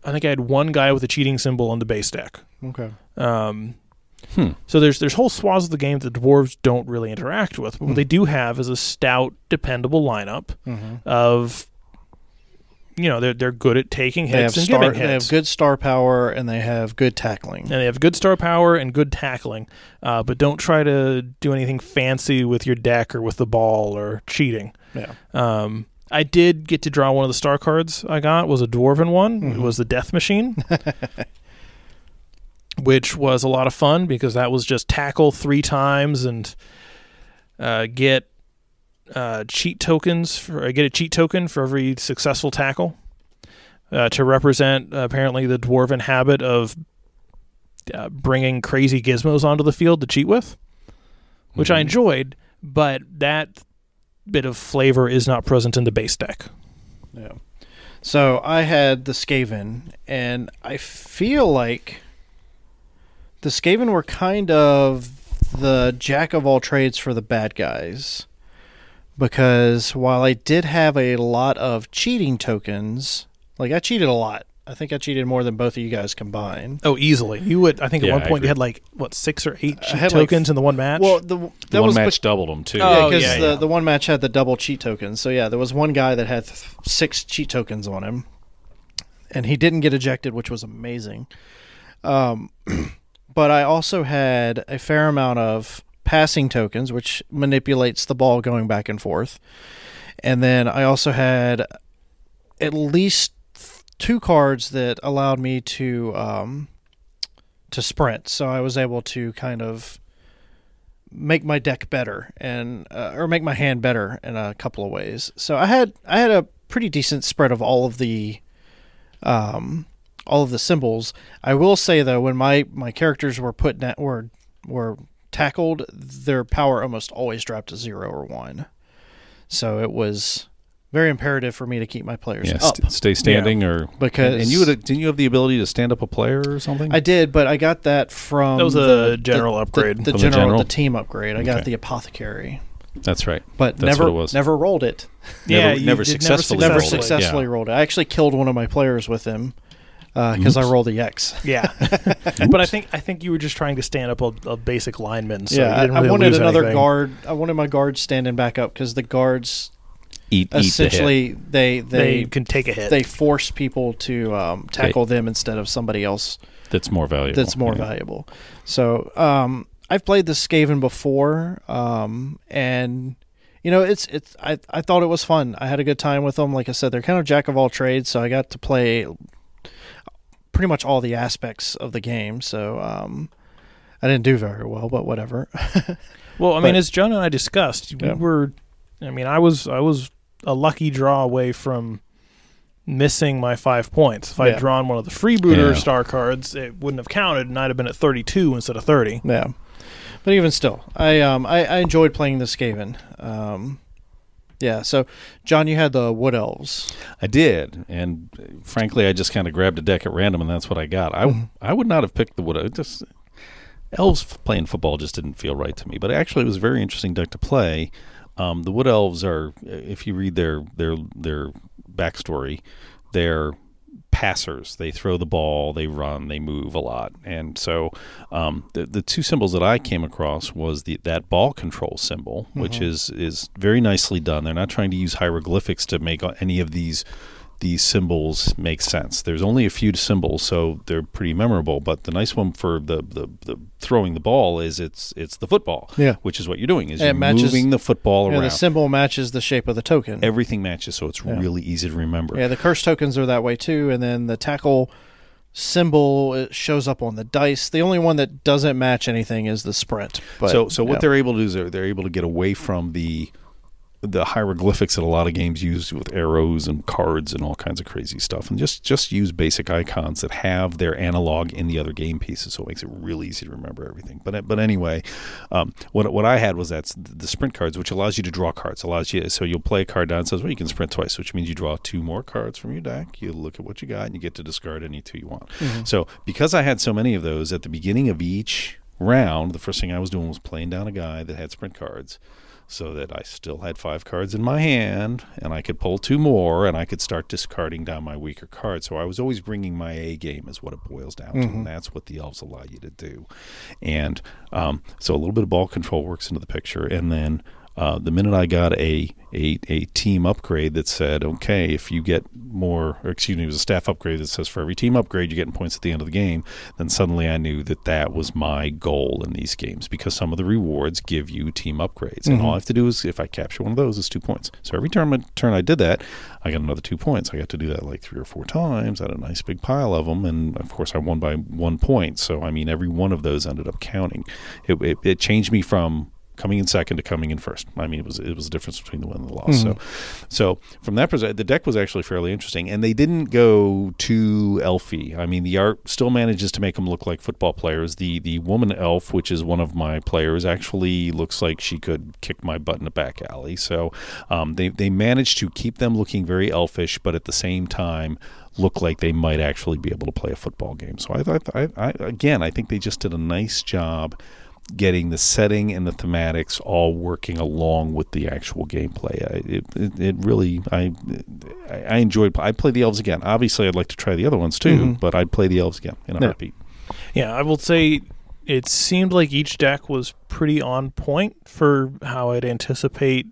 I think I had one guy with a cheating symbol on the base deck. okay. Um, Hmm. so there's there's whole swaths of the game that the dwarves don't really interact with. But what Hmm. they do have is a stout, dependable lineup hmm of. You know they're they're good at taking hits and star. giving They have good star power and they have good tackling. and they have good star power and good tackling, uh, but don't try to do anything fancy with your deck or with the ball or cheating. Yeah. Um, I did get to draw one of the star cards I got was a dwarven one. It Mhm. was the Death Machine, [LAUGHS] which was a lot of fun because that was just tackle three times and uh, get uh, cheat tokens for uh, get a cheat token for every successful tackle uh, to represent uh, apparently the dwarven habit of uh, bringing crazy gizmos onto the field to cheat with, which I Mhm. enjoyed. But that bit of flavor is not present in the base deck. Yeah. So I had the Skaven, and I feel like the Skaven were kind of the jack of all trades for the bad guys. Because while I did have a lot of cheating tokens, like I cheated a lot. I think I cheated more than both of you guys combined. Oh, easily. You would. I think Yeah, at one I point agree. you had like what six or eight I cheat had, like, tokens in the one match. Well, the The that one was match bec- doubled them too. yeah, Oh, because yeah, the yeah. the one match had the double cheat tokens. So yeah, there was one guy that had th- six cheat tokens on him, and he didn't get ejected, which was amazing. Um, [CLEARS THROAT] but I also had a fair amount of passing tokens, which manipulates the ball going back and forth, and then I also had at least two cards that allowed me to um, to sprint. So I was able to kind of make my deck better and uh, or make my hand better in a couple of ways. So I had I had a pretty decent spread of all of the um all of the symbols. I will say though when my my characters were put na- were were tackled, their power almost always dropped to 0 or 1. So it was very imperative for me to keep my players Yeah, up st- stay standing or because and you would didn't you have the ability to stand up a player or something? I did, but I got that from That was a the, general the- upgrade. The, the, the general, general? the team upgrade. I got the apothecary, That's right. but That's never what it was. never rolled it. yeah, never- you never successfully Never rolled it, successfully yeah. rolled it. I actually killed one of my players with him because I Oops. rolled the X. Yeah, [LAUGHS] but I think I think you were just trying to stand up a, a basic lineman. So yeah, you didn't I, I wanted lose another anything. guard. I wanted my guards standing back up because the guards Eat, eat the essentially they They, they can take a hit. they force people to um, tackle them instead of somebody else That's more valuable. that's more Yeah. valuable. So um, I've played the Skaven before, um, and you know it's it's I I thought it was fun. I had a good time with them. Like I said, they're kind of jack of all trades, so I got to play pretty much all the aspects of the game. So um, I didn't do very well, but whatever. [LAUGHS] well, I mean, but- as John and I discussed, Yeah. we were. I mean, I was I was a lucky draw away from missing my five points. If I Yeah. had drawn one of the freebooter Yeah. star cards, it wouldn't have counted, and I'd have been at thirty-two instead of thirty. yeah, but even still, I um I, I enjoyed playing the Skaven. Um, yeah. So John, you had the Wood Elves. I did, and uh, frankly, I just kind of grabbed a deck at random, and that's what I got. I Mm-hmm. I would not have picked the wood. It just elves playing football just didn't feel right to me. But actually, it was a very interesting deck to play. Um, the wood elves are, if you read their their their backstory, they're passers. They throw the ball, they run, they move a lot, and so um, the the two symbols that I came across was the that ball control symbol, which is is very nicely done. They're not trying to use hieroglyphics to make any of these these symbols make sense. There's only a few symbols, so they're pretty memorable. But the nice one for the, the, the throwing the ball is it's it's the football, Yeah. which is what you're doing is And you're matches- moving the football Yeah, around. the symbol matches the shape of the token. Everything matches, so it's Yeah. really easy to remember. Yeah, the curse tokens are that way too, and then the tackle symbol it shows up on the dice. The only one that doesn't match anything is the sprint. But, so so what they're able to do is they're, they're able to get away from the the hieroglyphics that a lot of games use with arrows and cards and all kinds of crazy stuff. And just just use basic icons that have their analog in the other game pieces so it makes it really easy to remember everything. But but anyway um, what what I had was that's the sprint cards which allows you to draw cards. Allows you so you'll play a card down and says well you can sprint twice which means you draw two more cards from your deck. You look at what you got and you get to discard any two you want. So because I had so many of those at the beginning of each round the first thing I was doing was playing down a guy that had sprint cards so that I still had five cards in my hand and I could pull two more and I could start discarding down my weaker cards. So I was always bringing my A game, is what it boils down to. And that's what the elves allow you to do. And um, so a little bit of ball control works into the picture. And then uh, the minute I got a, a a team upgrade that said, okay, if you get more, or excuse me, it was a staff upgrade that says for every team upgrade you're getting points at the end of the game, then suddenly I knew that that was my goal in these games because some of the rewards give you team upgrades, and all I have to do is if I capture one of those, is two points. So every turn turn I did that, I got another two points. I got to do that like three or four times. I had a nice big pile of them, and of course I won by one point. So I mean, every one of those ended up counting. It, it, it changed me from coming in second to coming in first. I mean, it was it was a difference between the win and the loss. So, so from that perspective, the deck was actually fairly interesting, and they didn't go too elfy. I mean, the art still manages to make them look like football players. The the woman elf, which is one of my players, actually looks like she could kick my butt in a back alley. So, um, they they managed to keep them looking very elfish, but at the same time look like they might actually be able to play a football game. So I thought, I, I, again, I think they just did a nice job getting the setting and the thematics all working along with the actual gameplay. I, it, it, it really, I, I enjoyed. I play the elves again. Obviously, I'd like to try the other ones too, Mhm. but I'd play the elves again in a Yeah. heartbeat. Yeah, I will say it seemed like each deck was pretty on point for how I'd anticipate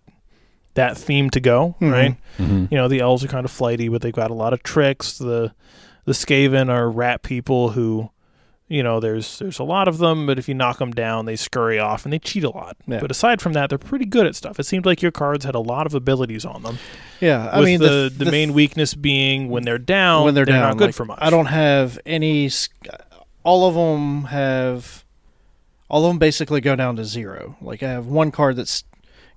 that theme to go, Mhm. right? Mm-hmm. You know, the elves are kind of flighty, but they've got a lot of tricks. The the Skaven are rat people who, you know, there's there's a lot of them, but if you knock them down, they scurry off and they cheat a lot. Yeah. But aside from that, they're pretty good at stuff. It seemed like your cards had a lot of abilities on them. Yeah, I with mean the, the, the main weakness being when they're down, when they're, down, not good like, for much. I don't have any. All of them have. All of them basically go down to zero. Like I have one card that's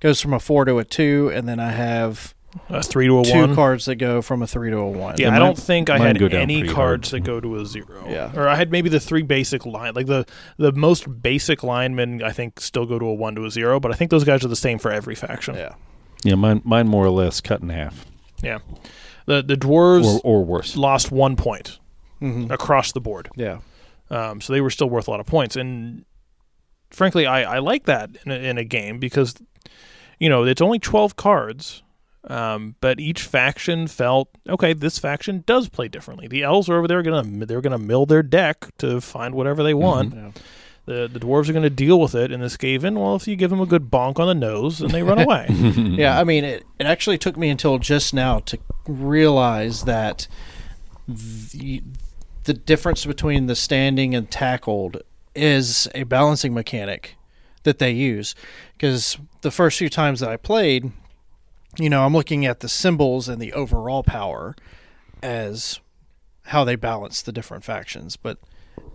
goes from a four to a two, and then I have a three to a two one. cards that go from a three to a one. Yeah, Yeah, I mine- don't think I mine had go down any pretty cards hard. that go to a zero. Yeah. or I had maybe the three basic line, like the the most basic linemen. I think still go to a one to a zero, but I think those guys are the same for every faction. yeah. Yeah, mine, mine more or less cut in half, yeah. The the dwarves or, or worse. lost one point hmm across the board, Yeah. um, so they were still worth a lot of points. And frankly, I I like that in a, in a game because you know it's only twelve cards. Um, but each faction felt okay. This faction does play differently. The elves are over there gonna they're gonna mill their deck to find whatever they want. yeah. The the dwarves are going to deal with it in this Skaven. Well, if you give them a good bonk on the nose, then they run [LAUGHS] away. Yeah, I mean, it, it actually took me until just now to realize that the, the difference between the standing and tackled is a balancing mechanic that they use. Because the first few times that I played, you know, I'm looking at the symbols and the overall power as how they balance the different factions. But,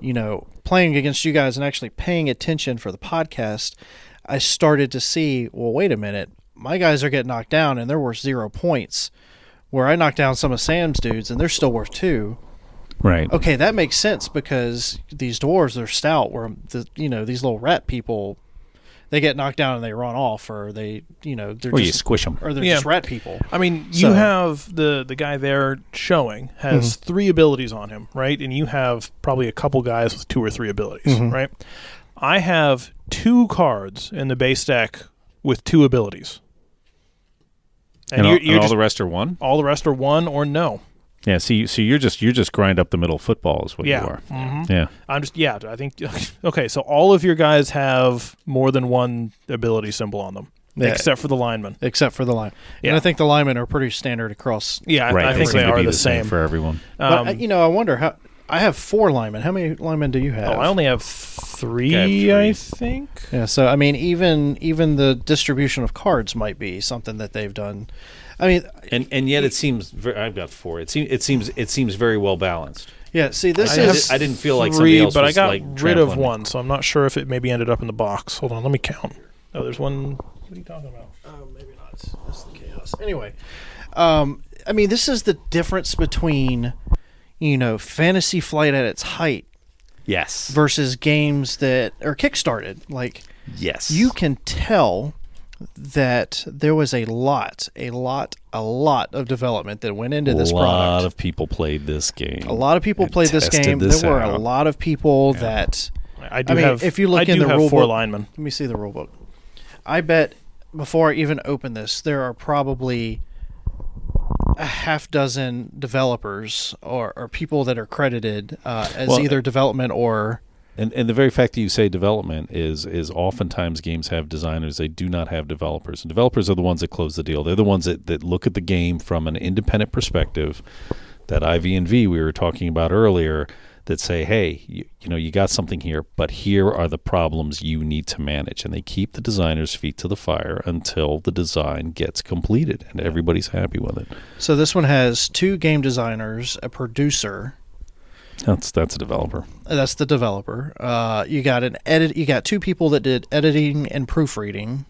you know, playing against you guys and actually paying attention for the podcast, I started to see, well, wait a minute, my guys are getting knocked down and they're worth zero points. Where I knocked down some of Sam's dudes and they're still worth two. Right. Okay, that makes sense because these dwarves are stout. Where the you know these little rat people, they get knocked down and they run off, or they you know they're Or you squish them. or they're Yeah. just rat people. I mean, you So- have the the guy there showing has three abilities on him, right? And you have probably a couple guys with two or three abilities, Mhm. right? I have two cards in the base deck with two abilities, and, And, all, you're, you're and all the rest are one. all the rest are one or no. Yeah. See, so you're just you're just grind up the middle football is what yeah, you are. Mhm. Yeah. I'm just yeah. I think [LAUGHS] okay. So all of your guys have more than one ability symbol on them, Yeah. except for the linemen. Except for the line, and Yeah. I think the linemen are pretty standard across. Yeah, I, right. I think seem they are be the same. for everyone. Um, I, you know, I wonder how. I have four linemen. How many linemen do you have? oh, I only have three, I I, think. Yeah, so I mean, even even the distribution of cards might be something that they've done. I mean, And and yet it seems very, I've got four. It seems it seems it seems very well balanced. yeah. See, this I I, is did, I didn't feel like three, somebody else but I got like rid of one, so I'm not sure if it maybe ended up in the box. Hold on, let me count. Oh, there's one. What are you talking about? Oh, maybe not. It's, it's the chaos. Anyway, um, I mean, this is the difference between, you know, Fantasy Flight at its height Yes. versus games that are kickstarted. Like, yes. you can tell that there was a lot, a lot, a lot of development that went into this a lot of people played this game. a lot of people played this game. this there were a lot of people that. I do I mean, have. if you look I in do the have rule four book- linemen. Let me see the rule book. I bet before I even open this, there are probably a half dozen developers or, or people that are credited uh, as Well, either development or And and the very fact that you say development is is oftentimes games have designers. They do not have developers. And developers are the ones that close the deal. They're the ones that, that look at the game from an independent perspective. That IV and V we were talking about earlier that say, hey, you, you know, you got something here, but here are the problems you need to manage. And they keep the designer's feet to the fire until the design gets completed and everybody's happy with it. so this one has two game designers, a producer, That's that's a developer. that's the developer. Uh, you got an edit. You got two people that did editing and proofreading.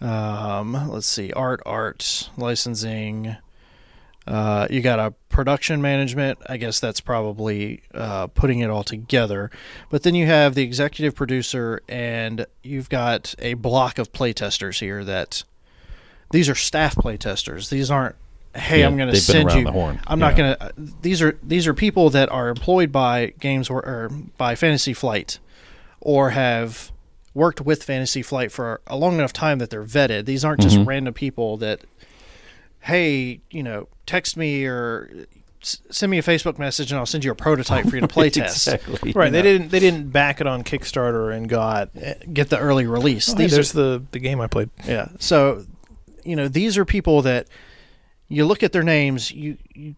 Um, let's see, art, art, licensing. Uh, you got a production management. I guess that's probably uh, putting it all together. But then you have the executive producer, and you've got a block of playtesters here. That these are staff playtesters. These aren't hey, Yeah, I'm going to they've been send you. the horn. I'm not going to. These are these are people that are employed by games or, or by Fantasy Flight, or have worked with Fantasy Flight for a long enough time that they're vetted. These aren't just Mm-hmm. random people that, hey, you know, text me or send me a Facebook message and I'll send you a prototype for you to [LAUGHS] play test. exactly. Right. They didn't. They didn't back it on Kickstarter and got. Get the early release. Oh, hey, These are- there's the the game I played. Yeah. So, you know, these are people that you look at their names. You, you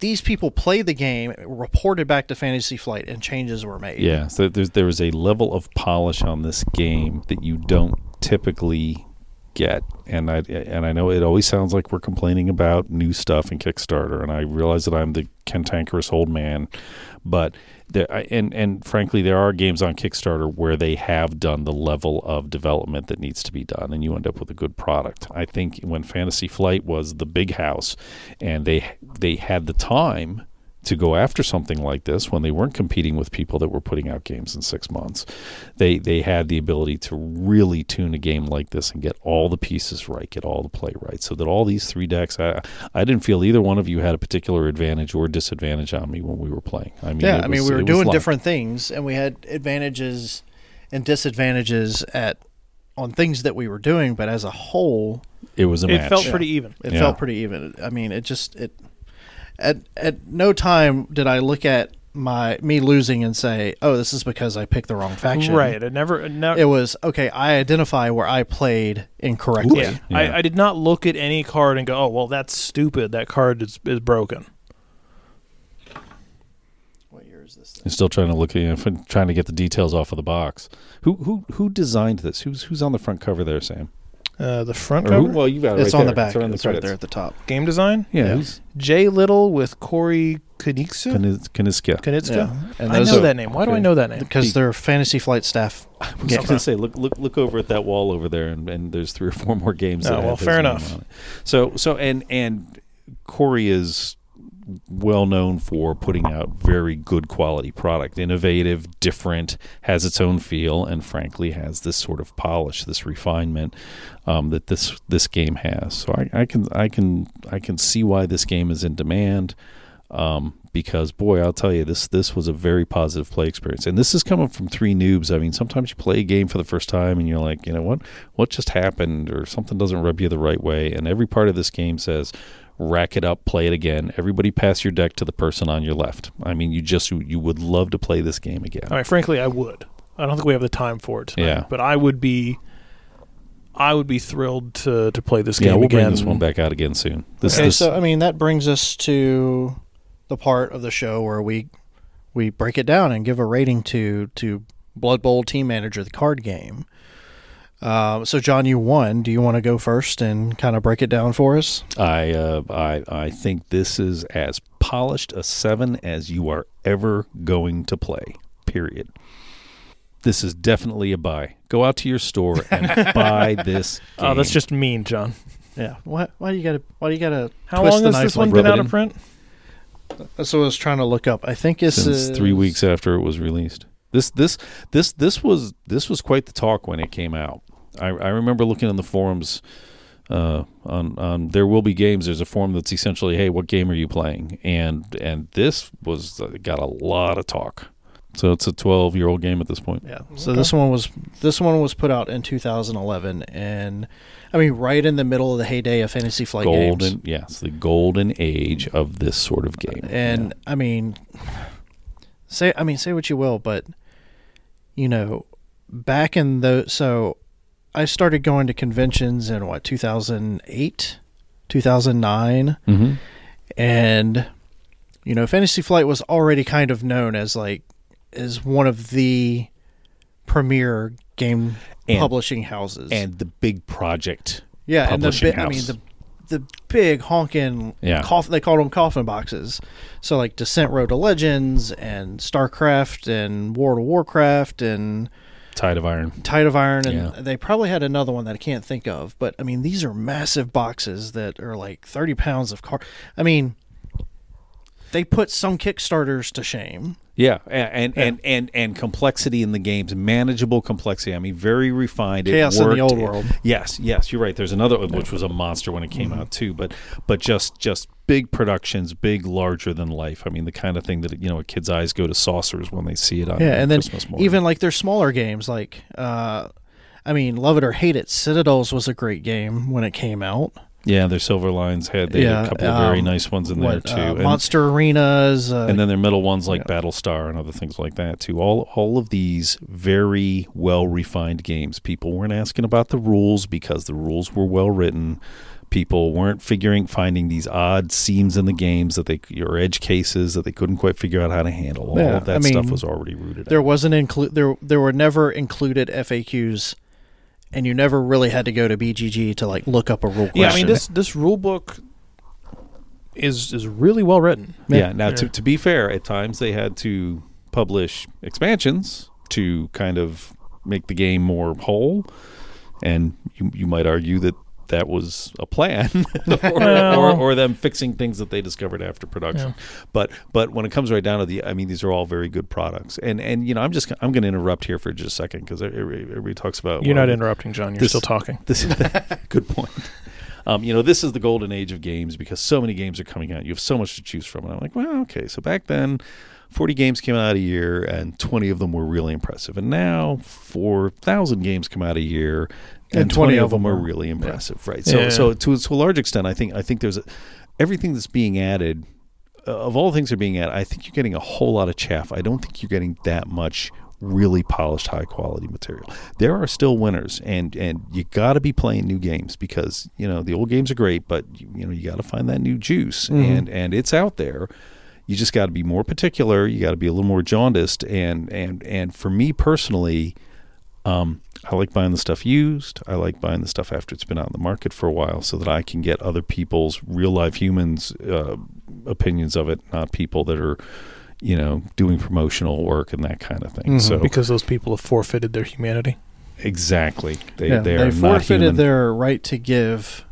these people played the game, reported back to Fantasy Flight, and changes were made. Yeah, so there's there is a level of polish on this game that you don't typically get, and I and I know it always sounds like we're complaining about new stuff in Kickstarter, and I realize that I'm the cantankerous old man, but there and and frankly, there are games on Kickstarter where they have done the level of development that needs to be done, and you end up with a good product. I think when Fantasy Flight was the big house, and they they had the time to go after something like this when they weren't competing with people that were putting out games in six months. They they had the ability to really tune a game like this and get all the pieces right, get all the play right, so that all these three decks. I I didn't feel either one of you had a particular advantage or disadvantage on me when we were playing. I mean, Yeah, it I mean, was- we were doing different things, and we had advantages and disadvantages at on things that we were doing. But as a whole, It was a It match. felt pretty even. it Yeah. felt pretty even. I mean, it just it at at no time did I look at my me losing and say, "Oh, this is because I picked the wrong faction." Right. It never. It never. It was okay. I identify where I played incorrectly. yeah. Yeah. I, I did not look at any card and go, "Oh, well, that's stupid. That card is is broken." What year is this? I'm still trying to look at you know, trying to get the details off of the box. Who who who designed this? Who's who's on the front cover there, Sam? Uh, the front Or cover, well, you got it It's right on there. the back. It's right the It's right credits. there at the top. game design. Yeah, Yeah. who's Jay Little with Corey Konieczka. Kaniz- Kaniska. Knizia. Yeah, and I those know are that name. Why do I okay. know that name? because they're Fantasy Flight staff. [LAUGHS] I was going to say, look, look, look over at that wall over there, and, and there's three or four more games. Oh, that have well, his fair name enough. on it. So, so, and and Corey is well known for putting out very good quality product, innovative, different, has its own feel, and frankly has this sort of polish, this refinement um, that this this game has. So I, I can I can I can see why this game is in demand. Um, because boy, I'll tell you, this this was a very positive play experience, and this is coming from three noobs. I mean, sometimes you play a game for the first time, and you're like, you know what, what just happened, or something doesn't rub you the right way, and every part of this game says, rack it up, play it again. Everybody pass your deck to the person on your left. I mean, you just you would love to play this game again. All right, frankly, I would. I don't think we have the time for it tonight. Yeah. But I would be. I would be thrilled to to play this game yeah, we'll again. bring this one back out again soon. This, Okay, this so I mean that brings us to the part of the show where we we break it down and give a rating to to Blood Bowl Team Manager, the card game. Um, so John, you won. Do you want to go first and kind of break it down for us? I uh, I I think this is as polished a seven as you are ever going to play. Period. This is definitely a buy. Go out to your store and [LAUGHS] buy this. Game. Oh, that's just mean, John. Yeah. Why? Why do you got to? Why do you got to? How twist long has this one like been out it of print? That's what I was trying to look up. I think it's since uh, three weeks after it was released. This this this this was this was quite the talk when it came out. I, I remember looking in the forums uh, on on there will be games. There's a forum that's essentially, hey, what game are you playing? And and this was uh, got a lot of talk. So it's a 12 year old game at this point. Yeah. So this one was this one was put out in 2011, and I mean right in the middle of the heyday of Fantasy Flight games. golden, yes, the golden age of this sort of game. And I mean, say I mean say what you will, but you know, back in the so I started going to conventions in what 2008, 2009, yeah. hmm and you know, Fantasy Flight was already kind of known as like as one of the premier game And- publishing houses. and the big project. yeah, and the bi- I mean the the big honking Yeah. coff- they called them coffin boxes. So like Descent Road to Legends and StarCraft and war to Warcraft and Tide of Iron. Tide of Iron and Yeah. they probably had another one that I can't think of. But I mean these are massive boxes that are like thirty pounds of car I mean they put some Kickstarters to shame. Yeah, a- and and, and and complexity in the games, manageable complexity. I mean, very refined. It Chaos in the old world. Yes, yes, you're right. There's another one which was a monster when it came Mm-hmm. out too, but but just just big productions, big larger than life. I mean, the kind of thing that you know, a kid's eyes go to saucers when they see it on Yeah, and then Christmas morning. even like their smaller games, like uh, I mean, love it or hate it, Citadels was a great game when it came out. Yeah, their Silver Lines had they had a couple of very um, nice ones in What, there too, uh, and, Monster Arenas, uh, and then their middle ones like yeah. Battlestar and other things like that too. All all of these very well refined games. People weren't asking about the rules because the rules were well written. People weren't figuring finding these odd seams in the games that they or edge cases that they couldn't quite figure out how to handle. All Yeah, of that I stuff was already rooted. there out. wasn't include there there were never included FAQs, and you never really had to go to BGG to like look up a rule question. Yeah, I mean this this rule book is is really well written. Yeah. Now, Yeah. To, to be fair, at times they had to publish expansions to kind of make the game more whole, and you you might argue that that was a plan, [LAUGHS] or, or, or them fixing things that they discovered after production. But but when it comes right down to the, I mean, these are all very good products, and and you know, I'm just I'm going to interrupt here for just a second because everybody, everybody talks about You're well, not interrupting, John. You're this- still talking. [LAUGHS] this good point. Um, you know, this is the golden age of games because so many games are coming out. You have so much to choose from. And I'm like, well, okay. So back then, 40 games came out a year, and 20 of them were really impressive. And now, 4,000 games come out a year, and, 20, of them are really impressive, right? So, Yeah. so to, to a large extent, I think I think there's a, everything that's being added. Uh, of all the things that are being added, I think you're getting a whole lot of chaff. I don't think you're getting that much really polished, high quality material. There are still winners, and and you got to be playing new games because you know the old games are great, but you, you know you got to find that new juice, and and it's out there. You just got to be more particular. You got to be a little more jaundiced, and and and for me personally, um, I like buying the stuff used. I like buying the stuff after it's been out in the market for a while, so that I can get other people's real life humans' uh, opinions of it, not people that are, you know, doing promotional work and that kind of thing. Mhm. So Because those people have forfeited their humanity. exactly, they yeah, they they are not forfeited human. their right to give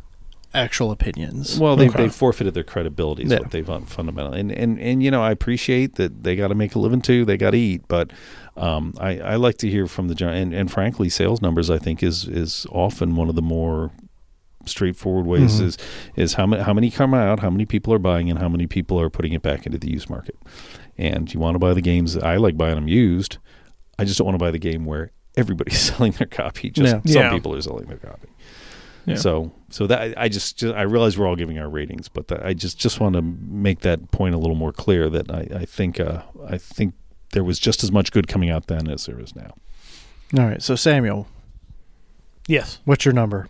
actual opinions. Well, they Okay. they forfeited their credibility. Is Yeah. what they've un- fundamentally, and and and you know, I appreciate that they got to make a living too. They got to eat, but um, I I like to hear from the gen- and and frankly, sales numbers I think is is often one of the more straightforward ways Mhm. is is how many how many come out, how many people are buying, and how many people are putting it back into the used market. And you want to buy the games. I like buying them used. I just don't want to buy the game where everybody's [LAUGHS] selling their copy. Just Yeah. some Yeah. people are selling their copy. Yeah. So, so that I- I just, just I realize we're all giving our ratings, but that, I just just want to make that point a little more clear that I, I think uh, I think there was just as much good coming out then as there is now. All right, so Samuel, Yes. what's your number?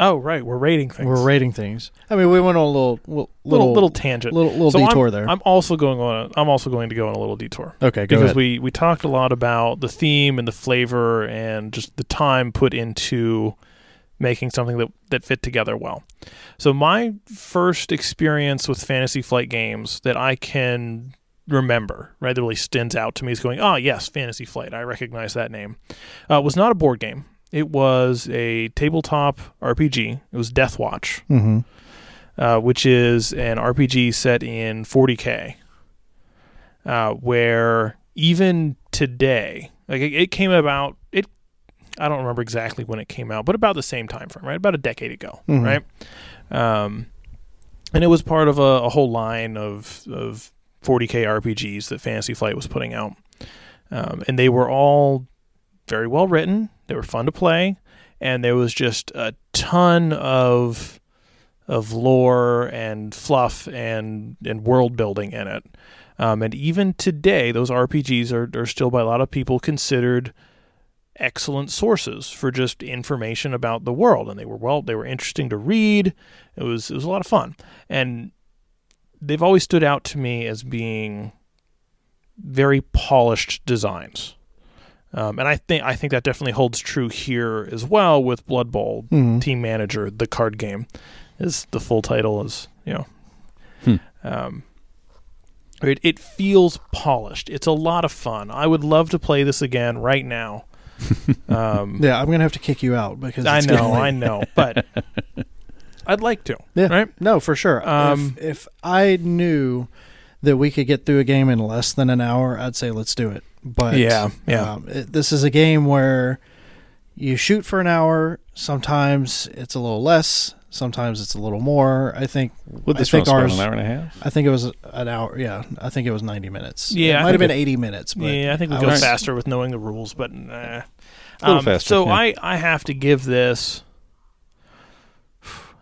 Oh, right. We're rating things. We're rating things. I mean, we went on a little little little little tangent. little, little So I'm- detour there. I'm also going on. A, I'm also going to go on a little detour okay, go because ahead. we we talked a lot about the theme and the flavor and just the time put into making something that that fit together well. So my first experience with Fantasy Flight games that I can remember, right, that really stands out to me is going, oh yes, Fantasy Flight. I recognize that name. Uh, was not a board game. It was a tabletop RPG. It was Death Watch mm-hmm. uh, which is an RPG set in 40k, uh, where even today, like it, it came about, it I don't remember exactly when it came out, but about the same time frame, right? About a decade ago, Mhm. right? Um, and it was part of a, a whole line of of 40k RPGs that Fantasy Flight was putting out, um, and they were all very well written. They were fun to play, and there was just a ton of of lore and fluff and and world building in it. Um, and even today, those RPGs are, are still by a lot of people considered excellent sources for just information about the world. And they were well, they were interesting to read. It was it was a lot of fun, and they've always stood out to me as being very polished designs. Um, and I think I think that definitely holds true here as well with Blood Bowl Mhm. Team Manager, the card game, is the full title is you know, Hmm. um, it it feels polished. It's a lot of fun. I would love to play this again right now. [LAUGHS] Um, Yeah, I'm gonna have to kick you out because I know. I know, but [LAUGHS] I'd like to. Yeah. Right? No, for sure. Um, if, if I knew that we could get through a game in less than an hour, I'd say let's do it. But Yeah, yeah. um, it, this is a game where you shoot for an hour. Sometimes it's a little less. Sometimes it's a little more. I think. Would I this think ours. an hour and a half? I think it was an hour. Yeah, I think it was ninety minutes. Yeah, it I might have think been eighty minutes. But yeah, I think we I go was- faster with knowing the rules, but nah. A little Um, faster, So yeah. I I have to give this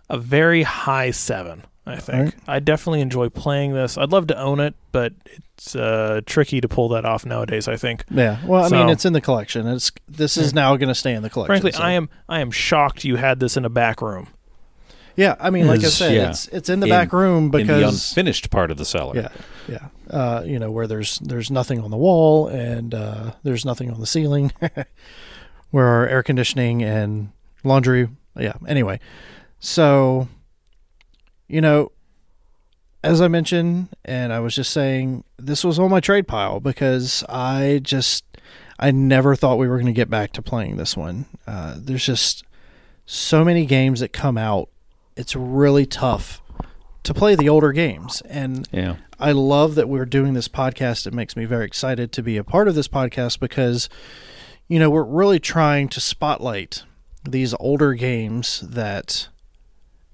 a very high seven. I think Alright. I definitely enjoy playing this. I'd love to own it, but it's uh, tricky to pull that off nowadays. I think. Yeah. Well, I mean, it's in the collection. It's this is now going to stay in the collection. Frankly, so- I am I am shocked you had this in a back room. Yeah, I mean, like I said, yeah. it's it's in the In- back room in the because unfinished part of the cellar. yeah, yeah, uh, you know where there's there's nothing on the wall and uh, there's nothing on the ceiling, [LAUGHS] where our air conditioning and laundry. Yeah. Anyway, so you know, as I mentioned, and I was just saying, this was on my trade pile because I just I never thought we were going to get back to playing this one. Uh, there's just so many games that come out. It's really tough to play the older games, and Yeah. I love that we're doing this podcast. It makes me very excited to be a part of this podcast because, you know, we're really trying to spotlight these older games that,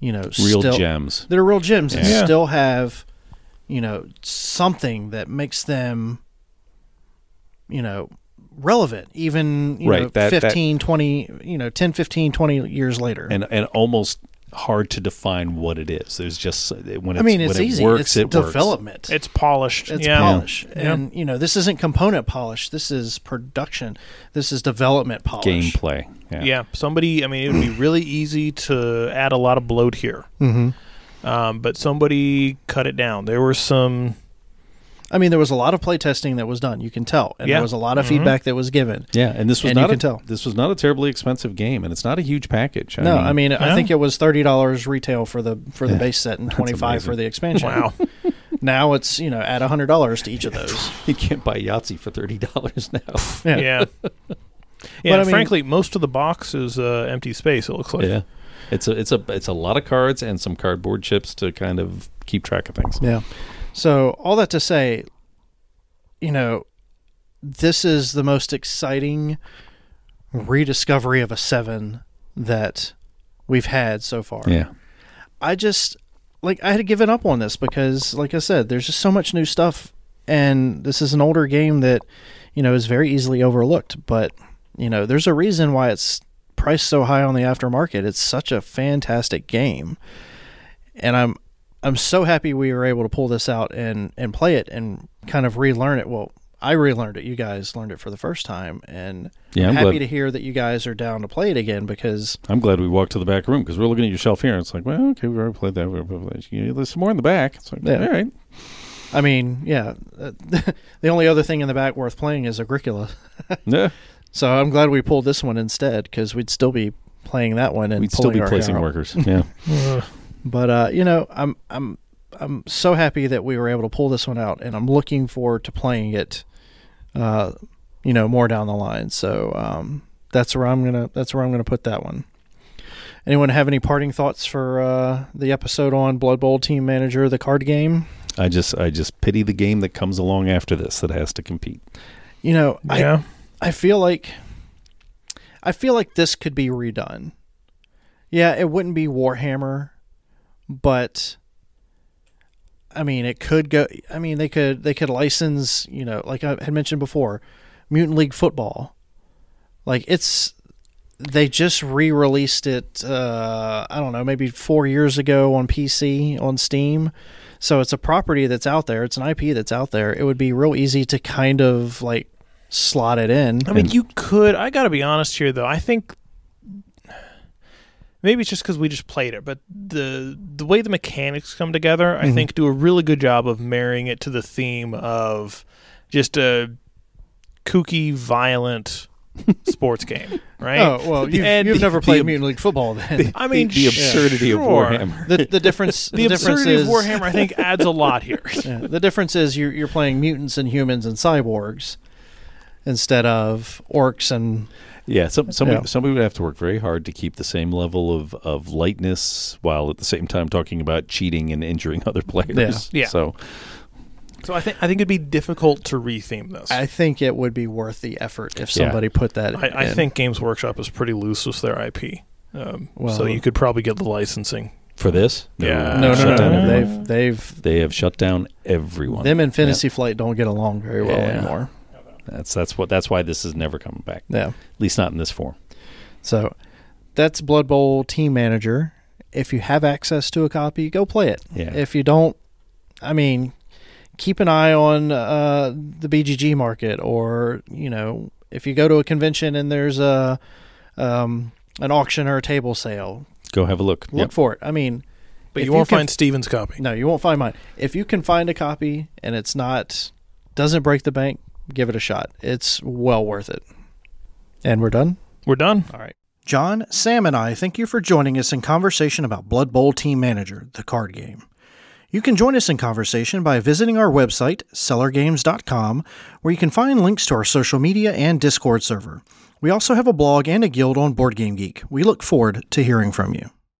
you know, Real still, gems. They're real gems and Yeah. still have, you know, something that makes them, you know, relevant even, you Right, know, that- that- 15, 20, you know, 10, 15, 20 years later. And and almost hard to define what it is. There's just when it's, I mean, it's when easy. It works, it's it works. development. It's polished. It's yeah. polish, Yeah. and you know this isn't component polish. This is production. This is development polish. gameplay. Yeah. Yeah, somebody. I mean, it would be really easy to add a lot of bloat here, Mm-hmm. um, but somebody cut it down. There were some. I mean, there was a lot of playtesting that was done. You can tell, and Yeah. there was a lot of Mhm. feedback that was given. Yeah, and this was And you not a, can tell. this was not a terribly expensive game, and it's not a huge package. no, I mean, I think it was thirty dollars retail for the for the Yeah, base set and twenty five for the expansion. Wow. [LAUGHS] Now it's you know add hundred dollars to each of those. [LAUGHS] you can't buy Yahtzee for thirty dollars now. Yeah. yeah. [LAUGHS] But, I mean- frankly, most of the box is uh, empty space. It looks like. yeah, it's a it's a it's a lot of cards and some cardboard chips to kind of keep track of things. Yeah. So all that to say, you know, this is the most exciting rediscovery of a seven that we've had so far. Yeah, I just like I had given up on this because, like I said, there's just so much new stuff, and this is an older game that you know is very easily overlooked. But you know, there's a reason why it's priced so high on the aftermarket. It's such a fantastic game, and I'm I'm so happy we were able to pull this out and and play it and kind of relearn it. Well, I relearned it. You guys learned it for the first time, and Yeah, I'm I'm happy glad- to hear that you guys are down to play it again because I'm glad we walked to the back room because we're looking at your shelf here. And it's like, well, okay, we already played that. We already played that. There's some more in the back. It's like, Yeah. all right. I mean, yeah. [LAUGHS] the only other thing in the back worth playing is Agricola. Yeah, So I'm glad we pulled this one instead because we'd still be playing that one and we'd still be our placing hair out. workers. Yeah, [LAUGHS] But uh, you know, I'm I'm I'm so happy that we were able to pull this one out, and I'm looking forward to playing it. Uh, you know, more down the line. So um, that's where I'm gonna that's where I'm gonna put that one. Anyone have any parting thoughts for uh, the episode on Blood Bowl Team Manager, the card game? I just I just pity the game that comes along after this that has to compete. You know, Yeah. I feel like I feel like this could be redone. Yeah, it wouldn't be Warhammer, but I mean, it could go I mean, they could they could license, you know, like I had mentioned before, Mutant League Football. Like it's they just re-released it uh I don't know, maybe 4 years ago on PC on Steam. So it's a property that's out there, it's an IP that's out there. It would be real easy to kind of like slot it in. I mean, And- you could. I got to be honest here, though. I think maybe it's just because we just played it, but the the way the mechanics come together, I Mhm. think, do a really good job of marrying it to the theme of just a kooky, violent [LAUGHS] sports game, right? Oh well, you've, And you've the- never the- played Mutant League Football then. I mean, the, the absurdity sure. of Warhammer. the the difference [LAUGHS] The, difference absurdity is of Warhammer, I think, adds a lot here. [LAUGHS] yeah, the difference is you're you're playing mutants and humans and cyborgs instead of orcs and Yeah, some, somebody, Yeah. somebody would have to work very hard to keep the same level of, of lightness while at the same time talking about cheating and injuring [LAUGHS] other players. Yeah. Yeah. So So I think I think it'd be difficult to retheme this. I think it would be worth the effort if Yeah. somebody put that. I, I think Games Workshop is pretty loose with their IP. Um, so you could probably get the licensing. For this? Yeah. No, no, no, no. They've they've They have shut down everyone. them and Fantasy Flight don't get along very well Yeah. anymore. That's that's what that's why this is never coming back. Yeah. At least not in this form. So that's Blood Bowl Team Manager. If you have access to a copy, go play it. Yeah. If you don't, I mean, keep an eye on uh, the BGG market, or you know, if you go to a convention and there's a um, an auction or a table sale, Go have a look. look Yep. for it. I mean, But you won't can- find Steven's copy. No, you won't find mine. If you can find a copy and it's not doesn't break the bank, give it a shot. It's well worth it. And we're done. We're done. All right. John, Sam, and I thank you for joining us in conversation about Blood Bowl Team Manager, the card game. You can join us in conversation by visiting our website, sellergames.com, where you can find links to our social media and Discord server. We also have a blog and a guild on BoardGameGeek. We look forward to hearing from you.